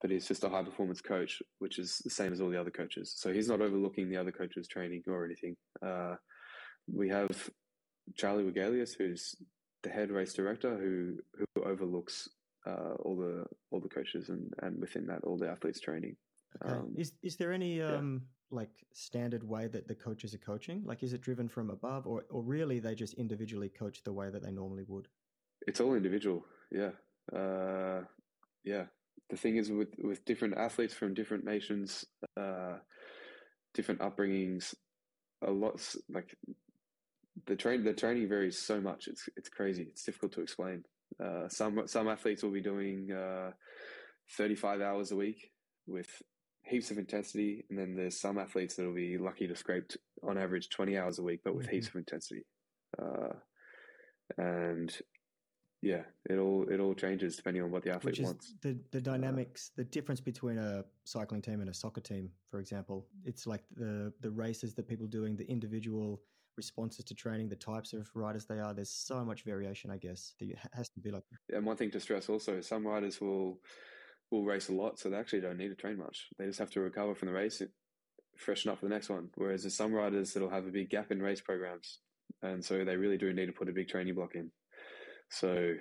but he's just a high performance coach, which is the same as all the other coaches. So he's not overlooking the other coaches' training or anything. Uh, we have Charlie Wegelius, who's the head race director, who who overlooks uh, all the all the coaches and and within that all the athletes' training. Okay. Um, is is there any um, yeah. like standard way that the coaches are coaching? Like, is it driven from above, or or really they just individually coach the way that they normally would? It's all individual. Yeah, uh, yeah. The thing is with with different athletes from different nations, uh, different upbringings, a lot like the train the training varies so much. It's it's crazy. It's difficult to explain. Uh, some some athletes will be doing uh, 35 hours a week with heaps of intensity, and then there's some athletes that'll be lucky to scrape on average 20 hours a week, but with mm-hmm. heaps of intensity. Uh, and yeah, it all it all changes depending on what the athlete wants. The the uh, dynamics, uh, the difference between a cycling team and a soccer team, for example, it's like the the races that people doing, the individual responses to training, the types of riders they are. There's so much variation, I guess. That has to be like. And one thing to stress also, some riders will will race a lot, so they actually don't need to train much. They just have to recover from the race, freshen up for the next one. Whereas there's some riders that'll have a big gap in race programs, and so they really do need to put a big training block in. So,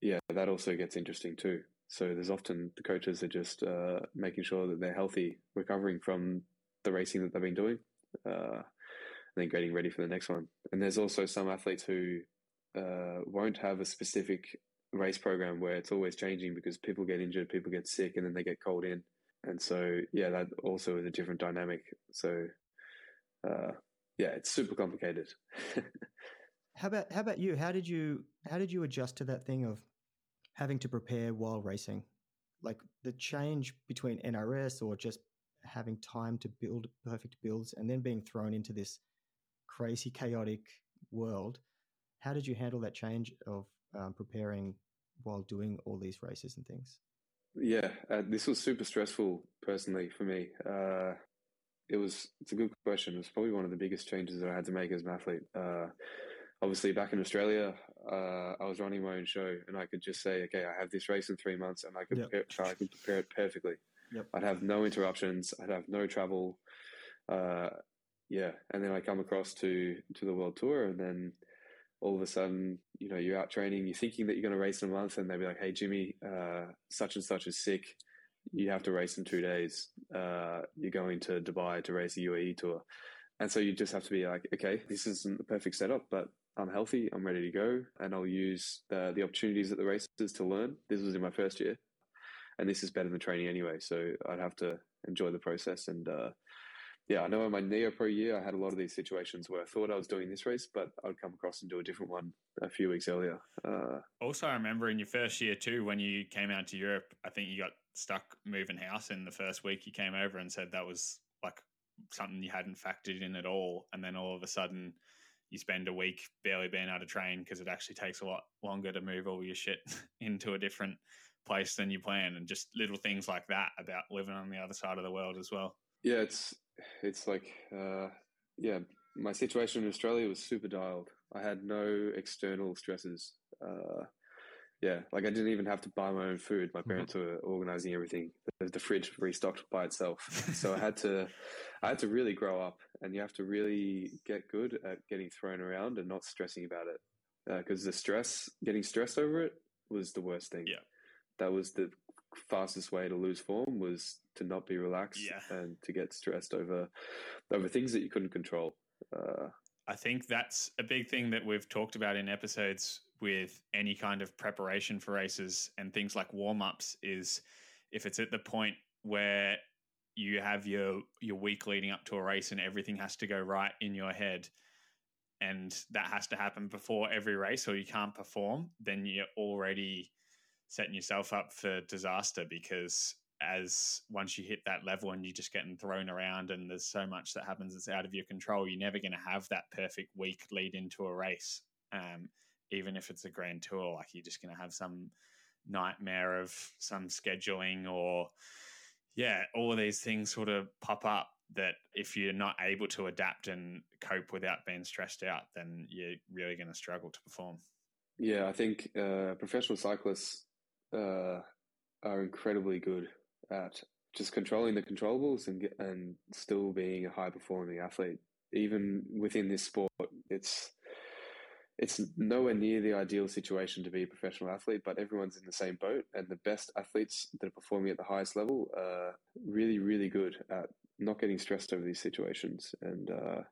yeah, that also gets interesting too. So there's often the coaches are just uh, making sure that they're healthy, recovering from the racing that they've been doing, uh, and then getting ready for the next one. And there's also some athletes who uh, won't have a specific race program where it's always changing because people get injured, people get sick, and then they get called in. And so, yeah, that also is a different dynamic. So, uh, yeah, it's super complicated. how about how about you? How did you how did you adjust to that thing of having to prepare while racing? Like the change between NRS or just having time to build perfect builds and then being thrown into this crazy chaotic world. How did you handle that change of um, preparing while doing all these races and things? Yeah, uh, this was super stressful personally for me. Uh, it was it's a good question. It was probably one of the biggest changes that I had to make as an athlete. Uh, obviously, back in Australia, uh, I was running my own show, and I could just say, "Okay, I have this race in three months, and I could yep. prepare, I could prepare it perfectly. Yep. I'd have no interruptions. I'd have no travel. Uh, yeah, and then I come across to to the world tour, and then all of a sudden, you know, you're out training, you're thinking that you're going to race in a month, and they'll be like, "Hey, Jimmy, uh, such and such is sick. You have to race in two days. Uh, you're going to Dubai to race a UAE tour." And so you just have to be like, "Okay, this isn't the perfect setup, but I'm healthy. I'm ready to go, and I'll use the the opportunities at the races to learn." This was in my first year, and this is better than training anyway. So I'd have to enjoy the process and uh, yeah, I know in my Neo Pro year, I had a lot of these situations where I thought I was doing this race, but I'd come across and do a different one a few weeks earlier. Uh, also, I remember in your first year too, when you came out to Europe, I think you got stuck moving house in the first week you came over and said that was like something you hadn't factored in at all. And then all of a sudden, you spend a week barely being able to train because it actually takes a lot longer to move all your shit into a different place than you plan. And just little things like that about living on the other side of the world as well. Yeah, it's it's like uh, yeah, my situation in Australia was super dialed. I had no external stresses. Uh, yeah, like I didn't even have to buy my own food. My mm-hmm. parents mm-hmm. were organizing everything. The, the, fridge restocked by itself. so I had to, I had to really grow up, and you have to really get good at getting thrown around and not stressing about it. Because uh, the stress, getting stressed over it, was the worst thing. Yeah, that was the fastest way to lose form was to not be relaxed yeah. and to get stressed over over things that you couldn't control. Uh, I think that's a big thing that we've talked about in episodes with any kind of preparation for races and things like warm ups is if it's at the point where you have your your week leading up to a race and everything has to go right in your head and that has to happen before every race or you can't perform then you're already setting yourself up for disaster because as once you hit that level and you're just getting thrown around and there's so much that happens that's out of your control you're never going to have that perfect week lead into a race um, even if it's a grand tour like you're just going to have some nightmare of some scheduling or yeah, all these things sort of pop up that if you're not able to adapt and cope without being stressed out, then you're really going to struggle to perform. Yeah, I think uh, professional cyclists uh, are incredibly good at just controlling the controllables and and still being a high performing athlete. Even within this sport, it's it's nowhere near the ideal situation to be a professional athlete, but everyone's in the same boat. And the best athletes that are performing at the highest level are really, really good at not getting stressed over these situations. And uh,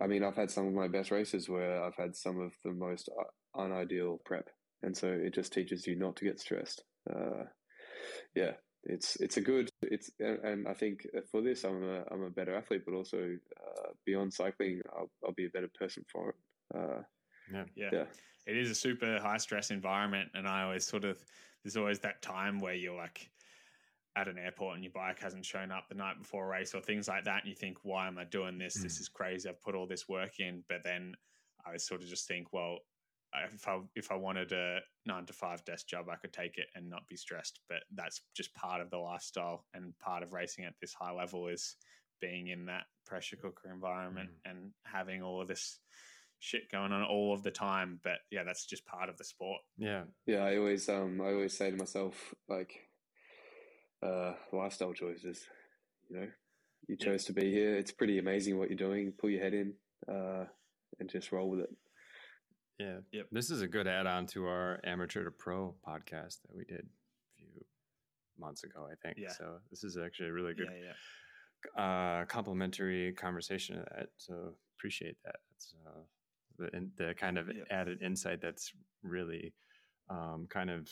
I mean, I've had some of my best races where I've had some of the most unideal prep, and so it just teaches you not to get stressed. Uh, yeah, it's it's a good it's and I think for this I'm a I'm a better athlete, but also uh, beyond cycling, I'll I'll be a better person for it. Uh, yeah. yeah. yeah. It is a super high stress environment. And I always sort of, there's always that time where you're like at an airport and your bike hasn't shown up the night before a race or things like that. And you think, why am I doing this? Mm. This is crazy. I've put all this work in. But then I sort of just think, well, if I if I wanted a nine to five desk job, I could take it and not be stressed. But that's just part of the lifestyle and part of racing at this high level is being in that pressure cooker environment mm. and having all of this shit going on all of the time. But yeah, that's just part of the sport. Yeah. Yeah. I always, um, I always say to myself, like, uh, lifestyle choices, you know, you chose yeah. to be here. It's pretty amazing what you're doing. Pull your head in, uh, and just roll with it. Yeah. Yep. This is a good add on to our amateur to pro podcast that we did a few months ago, I think. Yeah. So this is actually a really good yeah, yeah. Uh, complementary conversation of that. So appreciate that. It's uh, the, the kind of yep. added insight that's really um, kind of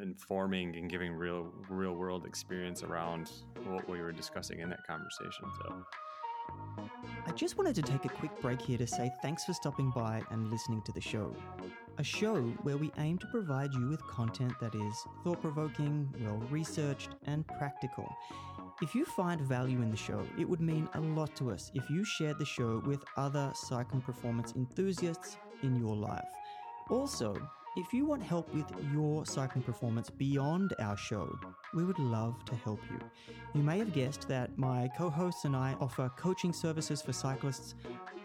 informing and giving real real world experience around what we were discussing in that conversation so I just wanted to take a quick break here to say thanks for stopping by and listening to the show. A show where we aim to provide you with content that is thought provoking, well researched, and practical. If you find value in the show, it would mean a lot to us if you shared the show with other cycling performance enthusiasts in your life. Also, if you want help with your cycling performance beyond our show, we would love to help you. You may have guessed that my co hosts and I offer coaching services for cyclists,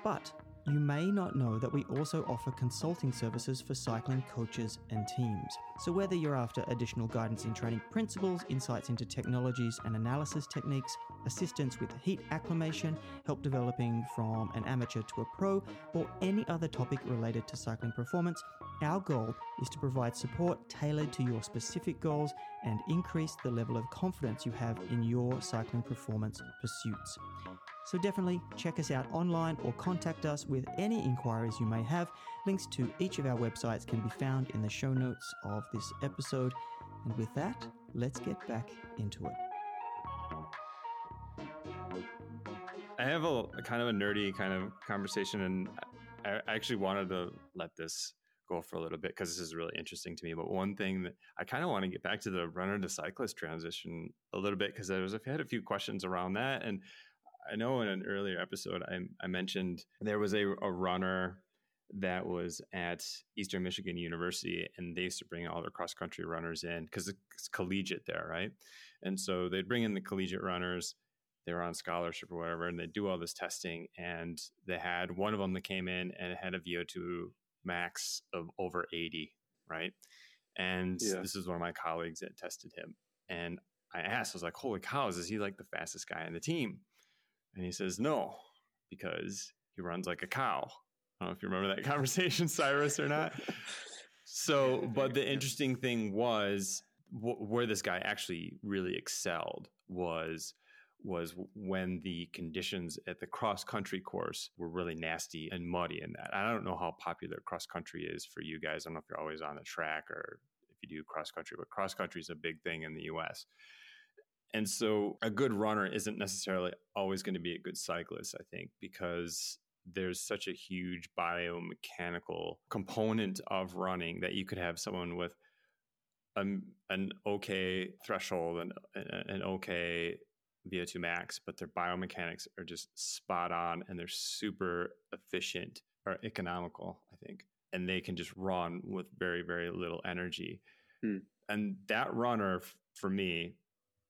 but you may not know that we also offer consulting services for cycling coaches and teams. So, whether you're after additional guidance in training principles, insights into technologies and analysis techniques, assistance with heat acclimation, help developing from an amateur to a pro, or any other topic related to cycling performance, our goal is to provide support tailored to your specific goals and increase the level of confidence you have in your cycling performance pursuits. So definitely check us out online or contact us with any inquiries you may have. Links to each of our websites can be found in the show notes of this episode. And with that, let's get back into it. I have a, a kind of a nerdy kind of conversation, and I actually wanted to let this go for a little bit because this is really interesting to me. But one thing that I kind of want to get back to the runner to cyclist transition a little bit because I was I've had a few questions around that, and I know in an earlier episode I, I mentioned there was a, a runner that was at Eastern Michigan University, and they used to bring all their cross country runners in because it's collegiate there, right? And so they'd bring in the collegiate runners. They were on scholarship or whatever, and they do all this testing. And they had one of them that came in and had a VO2 max of over 80, right? And yeah. this is one of my colleagues that tested him. And I asked, I was like, holy cows, is he like the fastest guy on the team? And he says, no, because he runs like a cow. I don't know if you remember that conversation, Cyrus, or not. So, but the interesting thing was wh- where this guy actually really excelled was was when the conditions at the cross country course were really nasty and muddy in that. I don't know how popular cross country is for you guys. I don't know if you're always on the track or if you do cross country, but cross country is a big thing in the US. And so a good runner isn't necessarily always going to be a good cyclist, I think, because there's such a huge biomechanical component of running that you could have someone with an, an okay threshold and an okay VO2 max, but their biomechanics are just spot on and they're super efficient or economical, I think. And they can just run with very, very little energy. Hmm. And that runner, for me,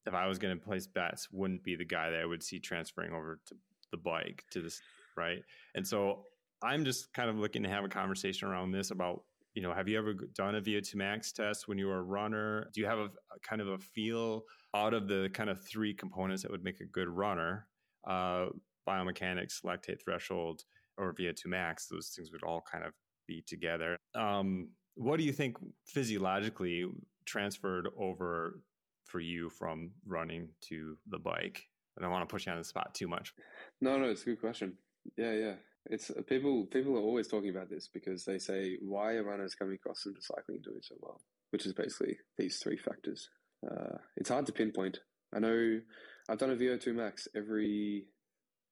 if I was going to place bets, wouldn't be the guy that I would see transferring over to the bike to this, right? And so I'm just kind of looking to have a conversation around this about you know, have you ever done a VO2 max test when you were a runner? Do you have a, a, kind of a feel out of the kind of three components that would make a good runner? Uh, biomechanics, lactate threshold, or VO2 max, those things would all kind of be together. Um, what do you think physiologically transferred over for you from running to the bike? I don't want to push you on the spot too much. No, no, it's a good question. Yeah, yeah. It's uh, people. People are always talking about this because they say why are runners coming across into cycling doing so well, which is basically these three factors. Uh, it's hard to pinpoint. I know I've done a VO2 max every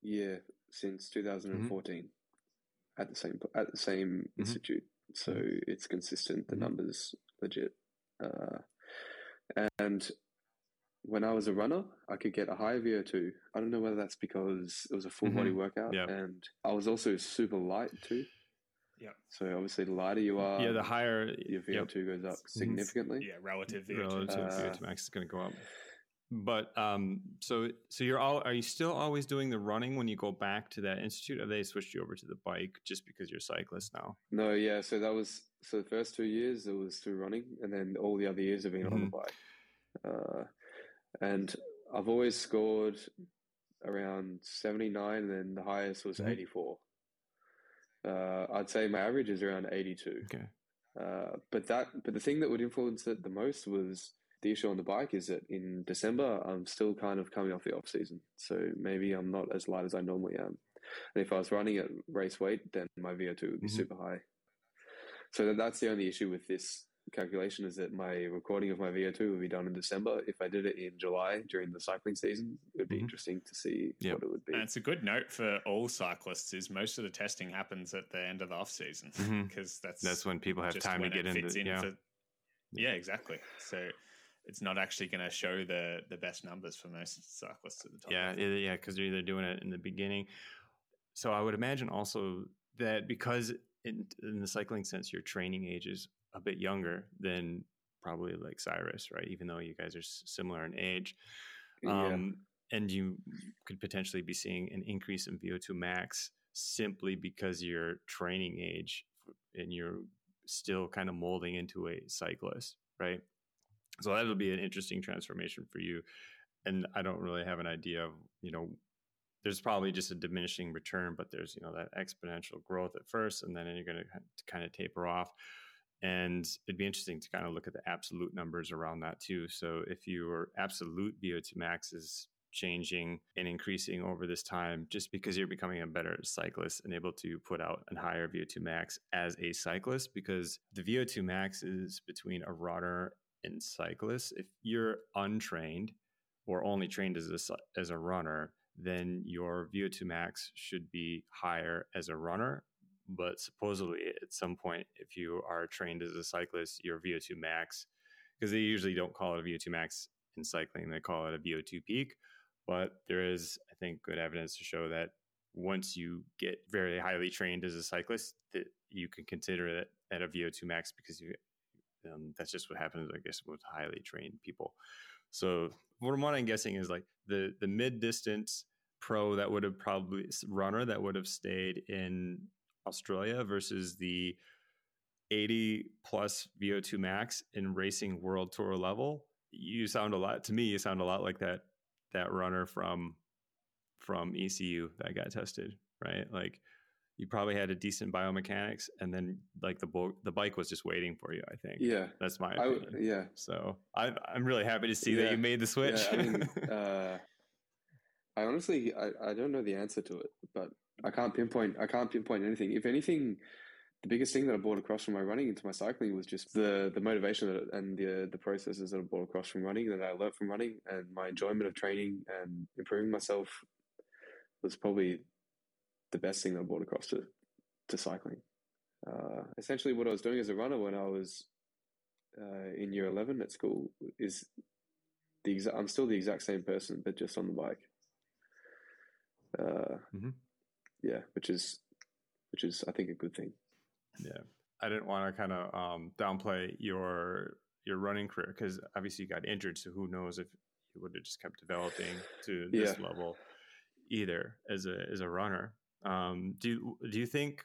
year since 2014 mm-hmm. at the same at the same mm-hmm. institute, so mm-hmm. it's consistent. The mm-hmm. numbers legit, uh, and when I was a runner, I could get a higher VO2. I don't know whether that's because it was a full mm-hmm. body workout yep. and I was also super light too. Yeah. So obviously, the lighter you are, yeah, the higher your VO2 yep. goes up significantly. Yeah, relative VO2. Relative uh, VO2 max is going to go up. But um, so so you're all are you still always doing the running when you go back to that institute? Have they switched you over to the bike just because you're a cyclist now? No, yeah. So that was so the first two years it was through running, and then all the other years have been mm-hmm. on the mm-hmm. bike. Uh, and I've always scored around 79, and then the highest was mm-hmm. 84. Uh, I'd say my average is around 82. Okay. Uh, but that, but the thing that would influence it the most was the issue on the bike is that in December I'm still kind of coming off the off season, so maybe I'm not as light as I normally am. And if I was running at race weight, then my VO2 would be mm-hmm. super high. So that's the only issue with this calculation is that my recording of my VO2 would be done in December. If I did it in July during the cycling season, it would be mm-hmm. interesting to see yep. what it would be. And it's a good note for all cyclists is most of the testing happens at the end of the off season because mm-hmm. that's that's when people have time to get into in yeah. For, yeah, exactly. So it's not actually going to show the the best numbers for most cyclists at the top. Yeah, yeah, because they're either doing it in the beginning. So I would imagine also that because in, in the cycling sense, your training age is a bit younger than probably like Cyrus, right? Even though you guys are similar in age. Yeah. Um, and you could potentially be seeing an increase in VO2 max simply because your training age and you're still kind of molding into a cyclist, right? So that'll be an interesting transformation for you. And I don't really have an idea of, you know, there's probably just a diminishing return, but there's, you know, that exponential growth at first, and then you're going to kind of taper off. And it'd be interesting to kind of look at the absolute numbers around that too. So if your absolute VO2 max is changing and increasing over this time just because you're becoming a better cyclist and able to put out a higher VO2 max as a cyclist because the VO2 max is between a runner and cyclist. If you're untrained or only trained as a, as a runner, then your VO2 max should be higher as a runner but supposedly at some point if you are trained as a cyclist your vo2 max because they usually don't call it a vo2 max in cycling they call it a vo2 peak but there is i think good evidence to show that once you get very highly trained as a cyclist that you can consider it at a vo2 max because you um, that's just what happens i guess with highly trained people. So what i'm guessing is like the the mid distance pro that would have probably runner that would have stayed in Australia versus the 80 plus VO2 max in racing world tour level, you sound a lot to me. You sound a lot like that that runner from from ECU that got tested, right? Like you probably had a decent biomechanics, and then like the bo- the bike was just waiting for you. I think. Yeah, that's my opinion. I, yeah. So I, I'm really happy to see yeah. that you made the switch. Yeah, I mean, uh, I honestly, I, I don't know the answer to it, but I can't pinpoint. I can't pinpoint anything. If anything, the biggest thing that I brought across from my running into my cycling was just the the motivation and the the processes that I brought across from running that I learned from running and my enjoyment of training and improving myself was probably the best thing that I brought across to to cycling. Uh, essentially, what I was doing as a runner when I was uh, in year eleven at school is the exact. I'm still the exact same person, but just on the bike. Uh, mm-hmm. Yeah, which is which is I think a good thing. Yeah, I didn't want to kind of um, downplay your your running career because obviously you got injured, so who knows if you would have just kept developing to this yeah. level either as a as a runner. Um, do do you think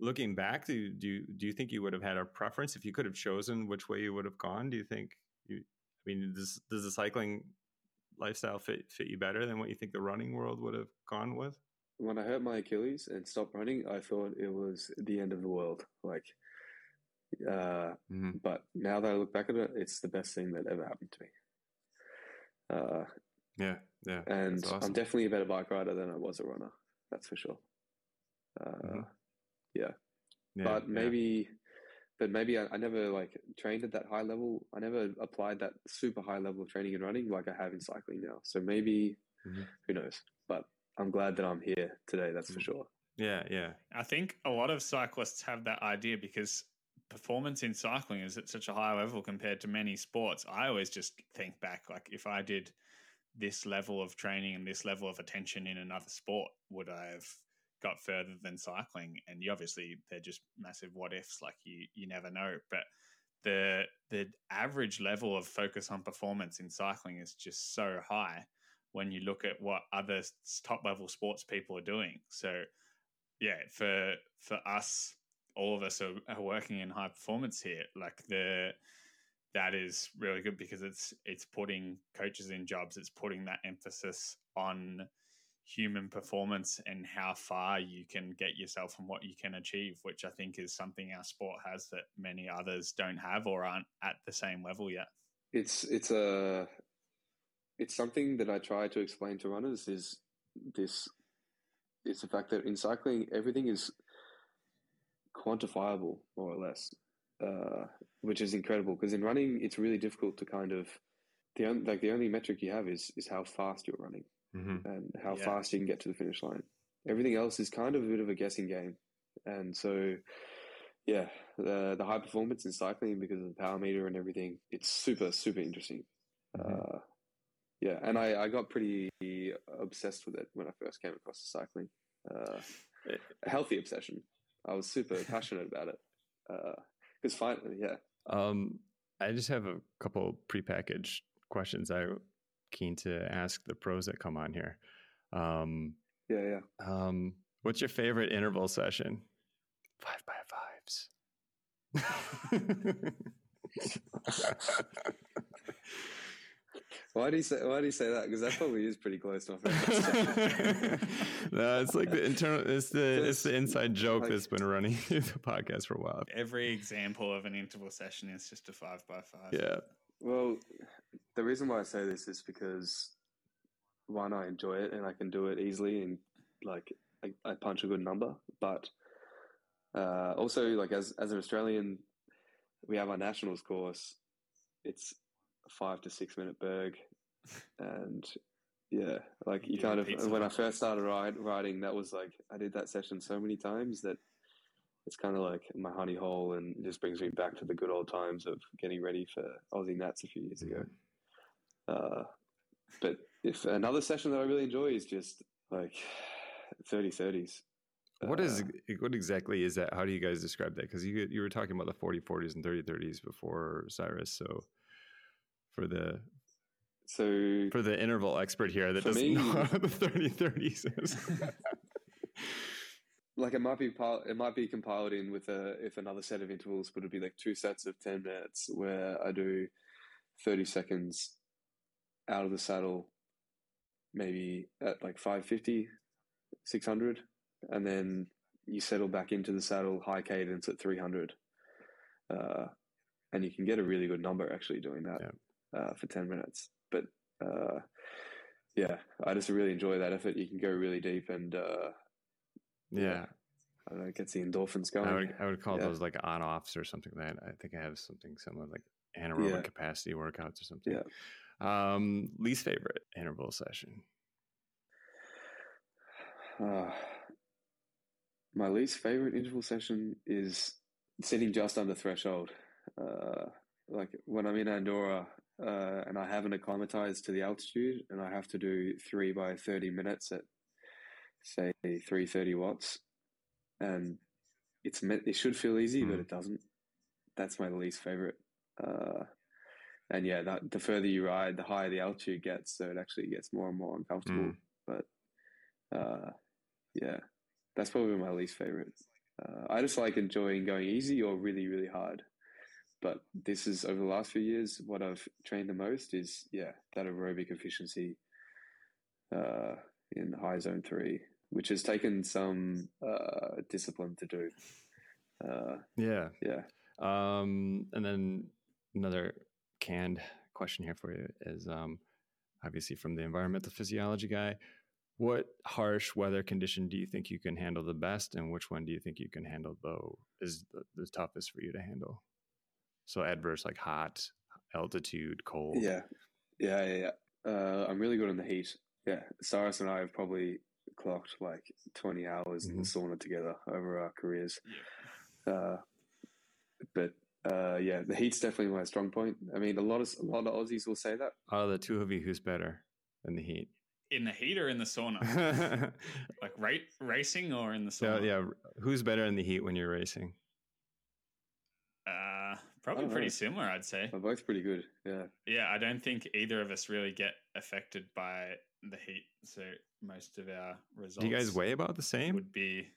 looking back, do do do you think you would have had a preference if you could have chosen which way you would have gone? Do you think you? I mean, does does the cycling lifestyle fit fit you better than what you think the running world would have gone with? When I hurt my Achilles and stopped running, I thought it was the end of the world. Like, uh, mm-hmm. but now that I look back at it, it's the best thing that ever happened to me. Uh, yeah, yeah, and awesome. I'm definitely a better bike rider than I was a runner. That's for sure. Uh, mm-hmm. yeah. yeah. but maybe but maybe I, I, never like trained at that high level. I never applied that super high level of training and running like I have in cycling now. So maybe mm-hmm. who knows? But I'm glad that I'm here today. That's for mm-hmm. sure. Yeah, yeah. I think a lot of cyclists have that idea because performance in cycling is at such a high level compared to many sports. I always just think back like if I did this level of training and this level of attention in another sport, would I have got further than cycling. And you obviously they're just massive what ifs. Like you you never know. But the the average level of focus on performance in cycling is just so high when you look at what other top level sports people are doing. So yeah, for for us, all of us are, are working in high performance here. Like the that is really good because it's it's putting coaches in jobs. It's putting that emphasis on human performance and how far you can get yourself and what you can achieve, which I think is something our sport has that many others don't have or aren't at the same level yet. It's it's a it's something that I try to explain to runners is this is the fact that in cycling everything is quantifiable more or less, uh, which is incredible because in running it's really difficult to kind of the only, like the only metric you have is is how fast you're running mm-hmm. and how yeah. fast you can get to the finish line. Everything else is kind of a bit of a guessing game. And so, yeah, the, the high performance in cycling because of the power meter and everything, it's super, super interesting. Mm-hmm. Uh, yeah, and I, I got pretty obsessed with it when I first came across the cycling. Uh, a healthy obsession. I was super passionate about it. Because uh, finally, yeah. Um, I just have a couple prepackaged questions I'm keen to ask the pros that come on here. Um, yeah, yeah. Um, what's your favorite interval session? Five by fives. Why do you say? Why do you say that? Because that probably is pretty close to my favorite. no, it's like the internal. It's the it's the inside joke like, that's been running through the podcast for a while. Every example of an interval session is just a five by five. Yeah. Well, the reason why I say this is because one, I enjoy it and I can do it easily and like I, I punch a good number, but uh, also like as as an Australian, we have our nationals course. It's a five to six minute berg, and yeah, like you kind of when I first started ride, riding, that was like I did that session so many times that it's kind of like my honey hole and it just brings me back to the good old times of getting ready for Aussie Nats a few years ago. Uh, but if another session that I really enjoy is just like 30 30s. What is uh, what exactly is that? How do you guys describe that? Because you you were talking about the 40 40s and 30 30s before Cyrus. So for the so for the interval expert here that doesn't me, know how the 30 30s is. like it might be it might be compiled in with a if another set of intervals would it'd be like two sets of 10 minutes where I do 30 seconds out of the saddle maybe at like 550 600 and then you settle back into the saddle high cadence at 300 uh, and you can get a really good number actually doing that yeah. Uh, for 10 minutes but uh, yeah, I just really enjoy that effort. You can go really deep and uh, yeah. I don't know, it gets the endorphins going. I would, I would call yeah. those like on offs or something like that. I think I have something similar, like anaerobic yeah. capacity workouts or something. Yeah. Um, least favorite interval session. Uh, my least favorite interval session is sitting just under threshold. Uh, like when I'm in Andorra uh, and I haven't acclimatized to the altitude and I have to do three by 30 minutes at say 330 watts and it's meant, it should feel easy, mm. but hmm. it doesn't. That's my least favorite. Uh, and yeah, that, the further you ride, the higher the altitude gets, so it actually gets more and more uncomfortable. Mm. But uh, yeah, that's probably my least favorite. Uh, I just like enjoying going easy or really, really hard. But this is over the last few years, what I've trained the most is, yeah, that aerobic efficiency uh, in high zone three, which has taken some uh, discipline to do. Uh, yeah. Yeah. Um, and then another canned question here for you is um, obviously from the environmental physiology guy what harsh weather condition do you think you can handle the best and which one do you think you can handle though is the, the toughest for you to handle so adverse like hot altitude cold yeah yeah yeah, yeah. Uh, i'm really good in the heat yeah cyrus and i have probably clocked like 20 hours mm-hmm. in the mm-hmm. sauna together over our careers yeah. uh, but uh, yeah the heat's definitely my strong point i mean a lot of a lot of aussies will say that Are the two of you who's better in the heat in the heat or in the sauna? like right racing or in the sauna? Yeah, yeah. Who's better in the heat when you're racing? Probably oh, pretty know. similar, I'd say. We're both pretty good. Yeah. Yeah, I don't think either of us really get affected by the heat. So most of our results. Do you guys weigh about the same? Would be.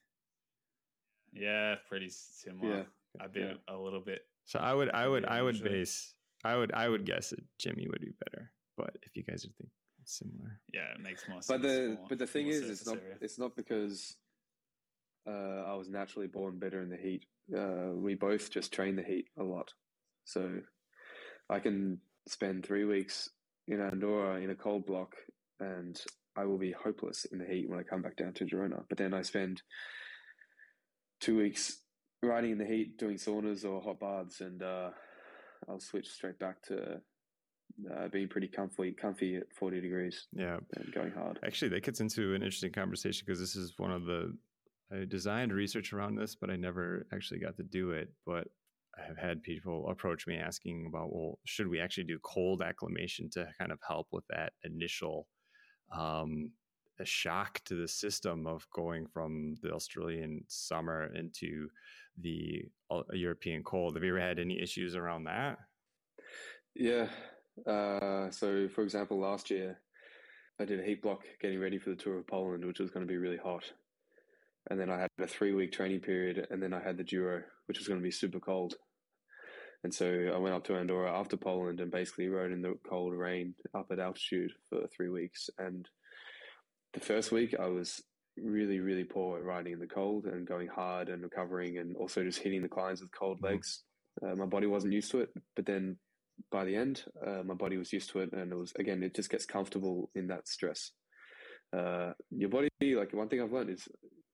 Yeah, pretty similar. Yeah. I'd be yeah. a little bit. So I would, I would, I would base. I would, I would guess that Jimmy would be better. But if you guys are thinking similar. Yeah, it makes more sense. But the more, but the thing is, it's not area. it's not because uh, I was naturally born better in the heat. Uh, we both just train the heat a lot, so I can spend three weeks in Andorra in a cold block, and I will be hopeless in the heat when I come back down to Girona. But then I spend two weeks riding in the heat, doing saunas or hot baths, and uh, I'll switch straight back to uh, being pretty comfy, comfy at 40 degrees. Yeah. And going hard. Actually, that gets into an interesting conversation because this is one of the, I designed research around this, but I never actually got to do it. But I have had people approach me asking about, well, should we actually do cold acclimation to kind of help with that initial um, shock to the system of going from the Australian summer into the uh, European cold? Have you ever had any issues around that? Yeah, uh, so, for example, last year I did a heat block getting ready for the Tour of Poland, which was going to be really hot. And then I had a three week training period, and then I had the Giro, which was going to be super cold. And so I went up to Andorra after Poland and basically rode in the cold rain up at altitude for three weeks. And the first week I was really, really poor at riding in the cold and going hard and recovering and also just hitting the climbs with cold mm-hmm. legs. Uh, my body wasn't used to it. But then by the end, uh, my body was used to it, and it was again, it just gets comfortable in that stress. Uh, your body, like one thing I've learned is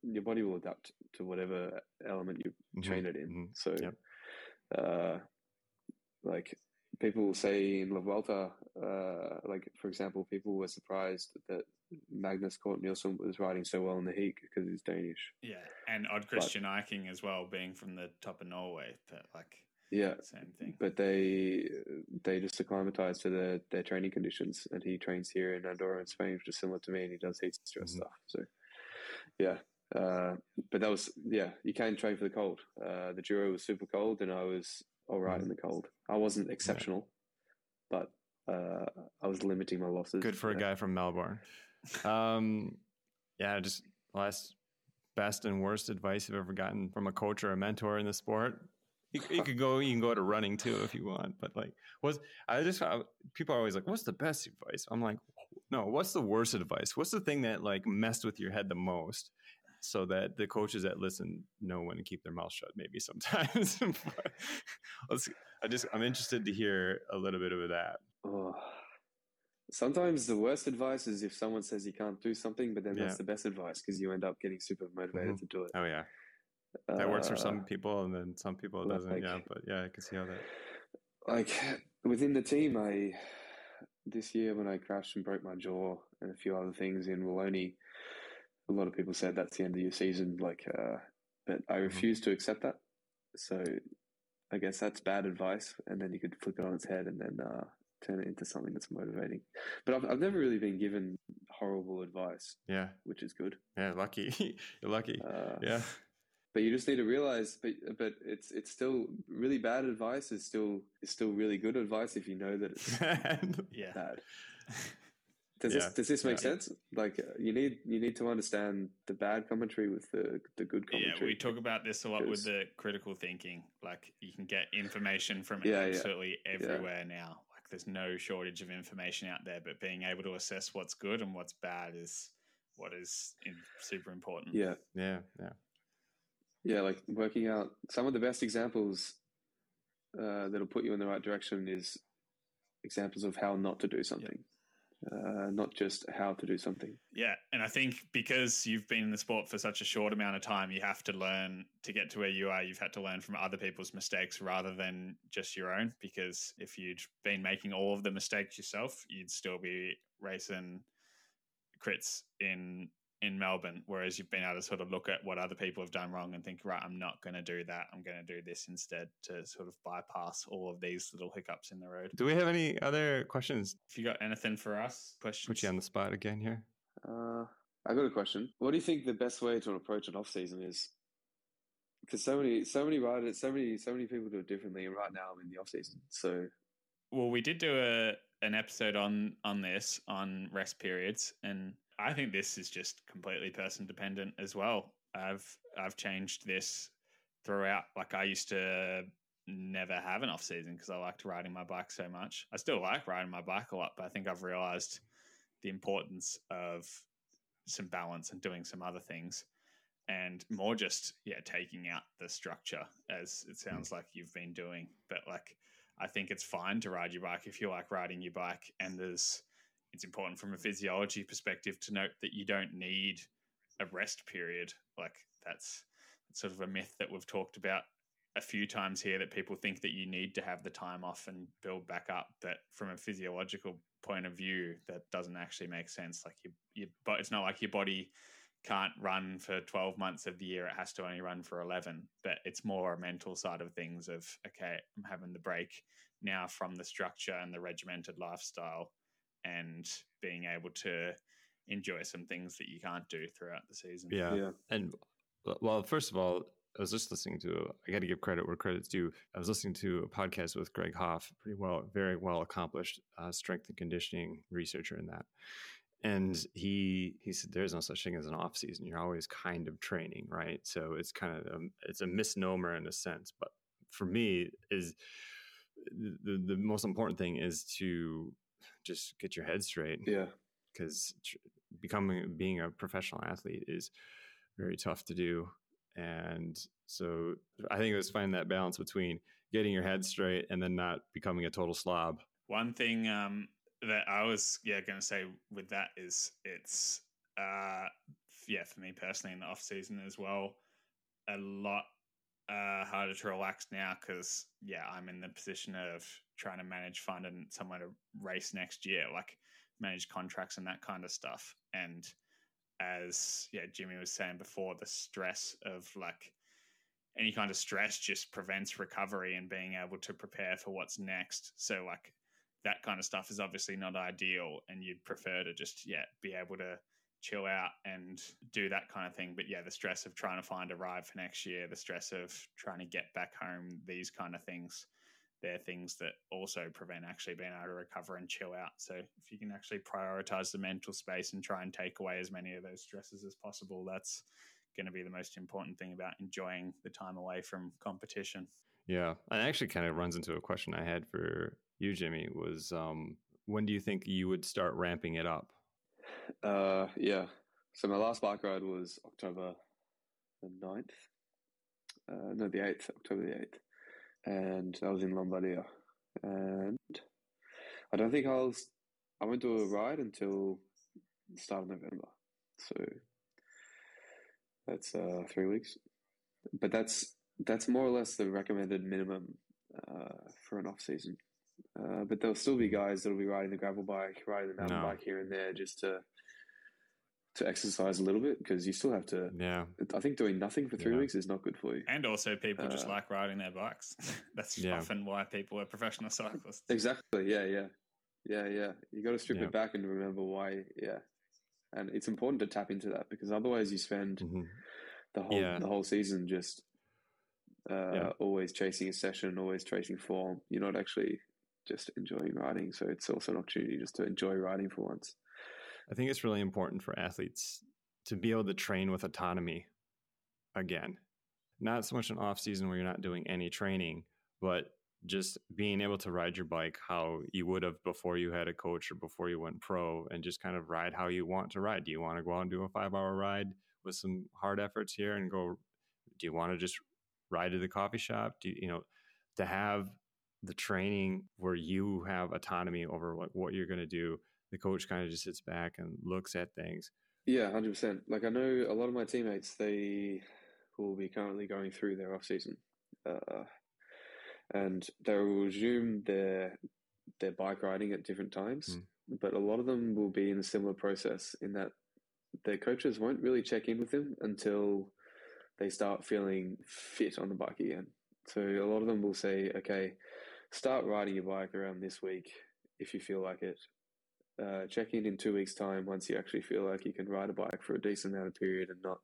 your body will adapt to whatever element you mm-hmm. train it in. Mm-hmm. So, yep. uh, like people will say in La Vuelta, uh, like for example, people were surprised that Magnus Cort Nielsen was riding so well in the heat because he's Danish. Yeah, and Odd Christian Eiking as well, being from the top of Norway. But like, yeah, same thing. But they they just acclimatize to their their training conditions, and he trains here in Andorra in Spain, which is similar to me, and he does heat stress mm-hmm. stuff. So, yeah. Uh, but that was yeah, you can't train for the cold. Uh, the Giro was super cold, and I was all right mm-hmm. in the cold. I wasn't exceptional, yeah. but uh, I was limiting my losses. Good for a guy from Melbourne. Um, yeah, just last best and worst advice you've ever gotten from a coach or a mentor in the sport you, you, could go you can go to running too if you want but like was i just I, people are always like what's the best advice i'm like no what's the worst advice what's the thing that like messed with your head the most so that the coaches that listen know when to keep their mouth shut maybe sometimes i just i'm interested to hear a little bit of that oh, sometimes the worst advice is if someone says you can't do something, but then yeah. that's the best advice because you end up getting super motivated mm-hmm. to do it. Oh yeah, that uh, works for some uh, people, and then some people it doesn't. Like, yeah, but yeah, I can see how that. Like within the team, I this year when I crashed and broke my jaw and a few other things in Wallonie, a lot of people said that's the end of your season. Like, uh, but I mm-hmm. refuse mm-hmm. to accept that. So I guess that's bad advice, and then you could flip it on its head and then uh, turn it into something that's motivating. But I've, I've never really been given horrible advice. Yeah, which is good. Yeah, lucky. You're lucky. Uh, yeah. But you just need to realize, but but it's it's still really bad advice is still is still really good advice if you know that it's yeah. bad. Does yeah. this does this make yeah. sense? Like uh, you need you need to understand the bad commentary with the the good commentary. Yeah, we talk about this a lot with the critical thinking. Like you can get information from yeah, absolutely everywhere now. Like there's no shortage of information out there, but being able to assess what's good and what's bad is what is in, super important. Yeah, yeah, yeah, yeah. Like working out some of the best examples uh, that'll put you in the right direction is examples of how not to do something uh, not just how to do something. Yeah, and I think because you've been in the sport for such a short amount of time, you have to learn to get to where you are. You've had to learn from other people's mistakes rather than just your own. Because if you'd been making all of the mistakes yourself, you'd still be racing crits in in Melbourne, whereas you've been able to sort of look at what other people have done wrong and think, right, I'm not going to do that. I'm going to do this instead to sort of bypass all of these little hiccups in the road. Do we have any other questions? If you got anything for us, questions? Put you on the spot again here. Uh, I got a question. What do you think the best way to approach an off season is? Because so many, so many riders, so many, so many people do it differently. And right now, I'm in the off season, so. Well, we did do a an episode on on this on rest periods, and I think this is just completely person dependent as well. I've I've changed this throughout. Like I used to never have an off season because I liked riding my bike so much. I still like riding my bike a lot, but I think I've realized the importance of some balance and doing some other things and more just yeah taking out the structure as it sounds like you've been doing but like i think it's fine to ride your bike if you like riding your bike and there's it's important from a physiology perspective to note that you don't need a rest period. Like that's, sort of a myth that we've talked about a few times here that people think that you need to have the time off and build back up. But from a physiological point of view, that doesn't actually make sense. Like you, you, but it's not like your body can't run for 12 months of the year. It has to only run for 11. But it's more a mental side of things of, okay, I'm having the break now from the structure and the regimented lifestyle and being able to enjoy some things that you can't do throughout the season. Yeah. yeah. And well, first of all, I was just listening to, I got to give credit where credit's due. I was listening to a podcast with Greg Haff, pretty well, very well accomplished uh, strength and conditioning researcher in that. And he he said there's no such thing as an off season. You're always kind of training, right? So it's kind of a, it's a misnomer in a sense. But for me, is the the most important thing is to just get your head straight. Yeah. Because becoming being a professional athlete is very tough to do, and so I think it was finding that balance between getting your head straight and then not becoming a total slob. One thing um, that I was yeah going to say with that is it's uh, yeah for me personally in the off season as well a lot uh, harder to relax now because yeah, I'm in the position of trying to manage fund and somewhere to race next year, like manage contracts and that kind of stuff. And as yeah, Jimmy was saying before, the stress of like any kind of stress just prevents recovery and being able to prepare for what's next. So like that kind of stuff is obviously not ideal, and you'd prefer to just yeah be able to chill out and do that kind of thing. But yeah, the stress of trying to find a ride for next year, the stress of trying to get back home, these kind of things, they're things that also prevent actually being able to recover and chill out. So if you can actually prioritize the mental space and try and take away as many of those stresses as possible, that's going to be the most important thing about enjoying the time away from competition. Yeah, and actually kind of runs into a question I had for you, Jimmy. Was um, when do you think you would start ramping it up? Uh, yeah. So my last bike ride was October the 9th. Uh, no, the 8th, October the 8th. And I was in Lombardia. And I don't think I'll I won't do a ride until the start of November. So that's uh, three weeks. But that's that's more or less the recommended minimum uh, for an off season. Uh, but there'll still be guys that'll be riding the gravel bike, riding the mountain no. bike here and there, just to to exercise a little bit because you still have to. Yeah, I think doing nothing for three yeah. weeks is not good for you. And also, people uh, just like riding their bikes. That's yeah. often why people are professional cyclists. Exactly. Yeah. Yeah. Yeah. Yeah. You got to strip yeah. it back and remember why. Yeah. And it's important to tap into that because otherwise you spend mm-hmm. the whole the whole season just uh, always chasing a session, always chasing form. You're not actually just enjoying riding. So it's also an opportunity just to enjoy riding for once. I think it's really important for athletes to be able to train with autonomy again. Not so much an off season where you're not doing any training, but just being able to ride your bike how you would have before you had a coach or before you went pro and just kind of ride how you want to ride. Do you want to go out and do a five hour ride with some hard efforts here and go? Do you want to just ride to the coffee shop? Do you, you know, to have the training where you have autonomy over what, what you're going to do the coach kind of just sits back and looks at things. Yeah, hundred percent. Like I know a lot of my teammates, they will be currently going through their off season, uh, and they will resume their their bike riding at different times. Mm. But a lot of them will be in a similar process in that their coaches won't really check in with them until they start feeling fit on the bike again. So a lot of them will say, "Okay, start riding your bike around this week if you feel like it." uh, check in in two weeks' time once you actually feel like you can ride a bike for a decent amount of period and not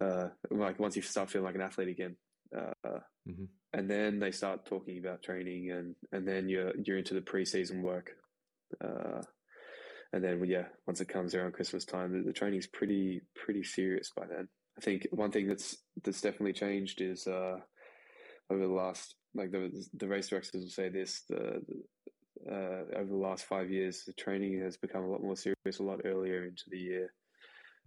uh, like once you start feeling like an athlete again. Uh, mm-hmm. And then they start talking about training, and and then you're you're into the preseason work. Uh, and then yeah, once it comes around Christmas time, the, the training's pretty pretty serious by then. I think one thing that's that's definitely changed is uh, over the last like the the race directors will say this the, the uh, over the last five years, the training has become a lot more serious a lot earlier into the year.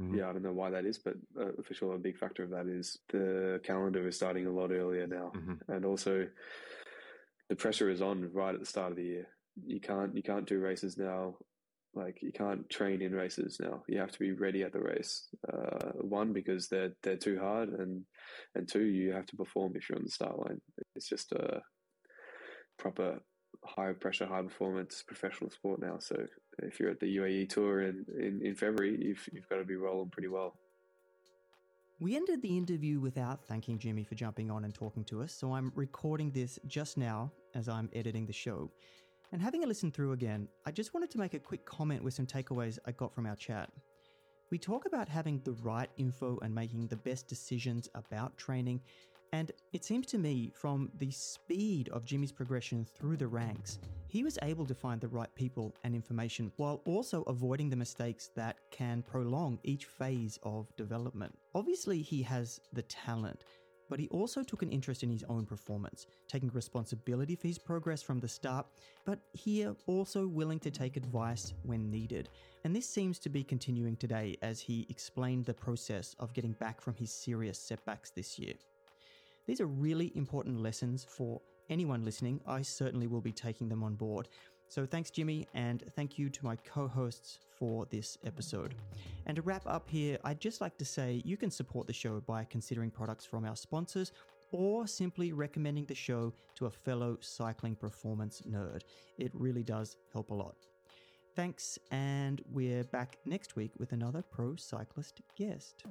Mm-hmm. Yeah, I don't know why that is, but uh, for sure, a big factor of that is the calendar is starting a lot earlier now, mm-hmm. and also the pressure is on right at the start of the year. You can't you can't do races now. Like you can't train in races now. You have to be ready at the race. Uh, one because they're they're too hard, and and two you have to perform if you're on the start line. It's just a proper high pressure, high performance professional sport now. So if you're at the UAE tour in, in, in February, you've, you've got to be rolling pretty well. We ended the interview without thanking Jimmy for jumping on and talking to us, so I'm recording this just now as I'm editing the show. And having a listen through again, I just wanted to make a quick comment with some takeaways I got from our chat. We talk about having the right info and making the best decisions about training, and it seems to me, from the speed of Jimmy's progression through the ranks, he was able to find the right people and information while also avoiding the mistakes that can prolong each phase of development. Obviously, he has the talent, but he also took an interest in his own performance, taking responsibility for his progress from the start, but here also willing to take advice when needed. And this seems to be continuing today as he explained the process of getting back from his serious setbacks this year. These are really important lessons for anyone listening. I certainly will be taking them on board. So thanks, Jimmy, and thank you to my co hosts for this episode. And to wrap up here, I'd just like to say you can support the show by considering products from our sponsors or simply recommending the show to a fellow cycling performance nerd. It really does help a lot. Thanks, and we're back next week with another pro cyclist guest.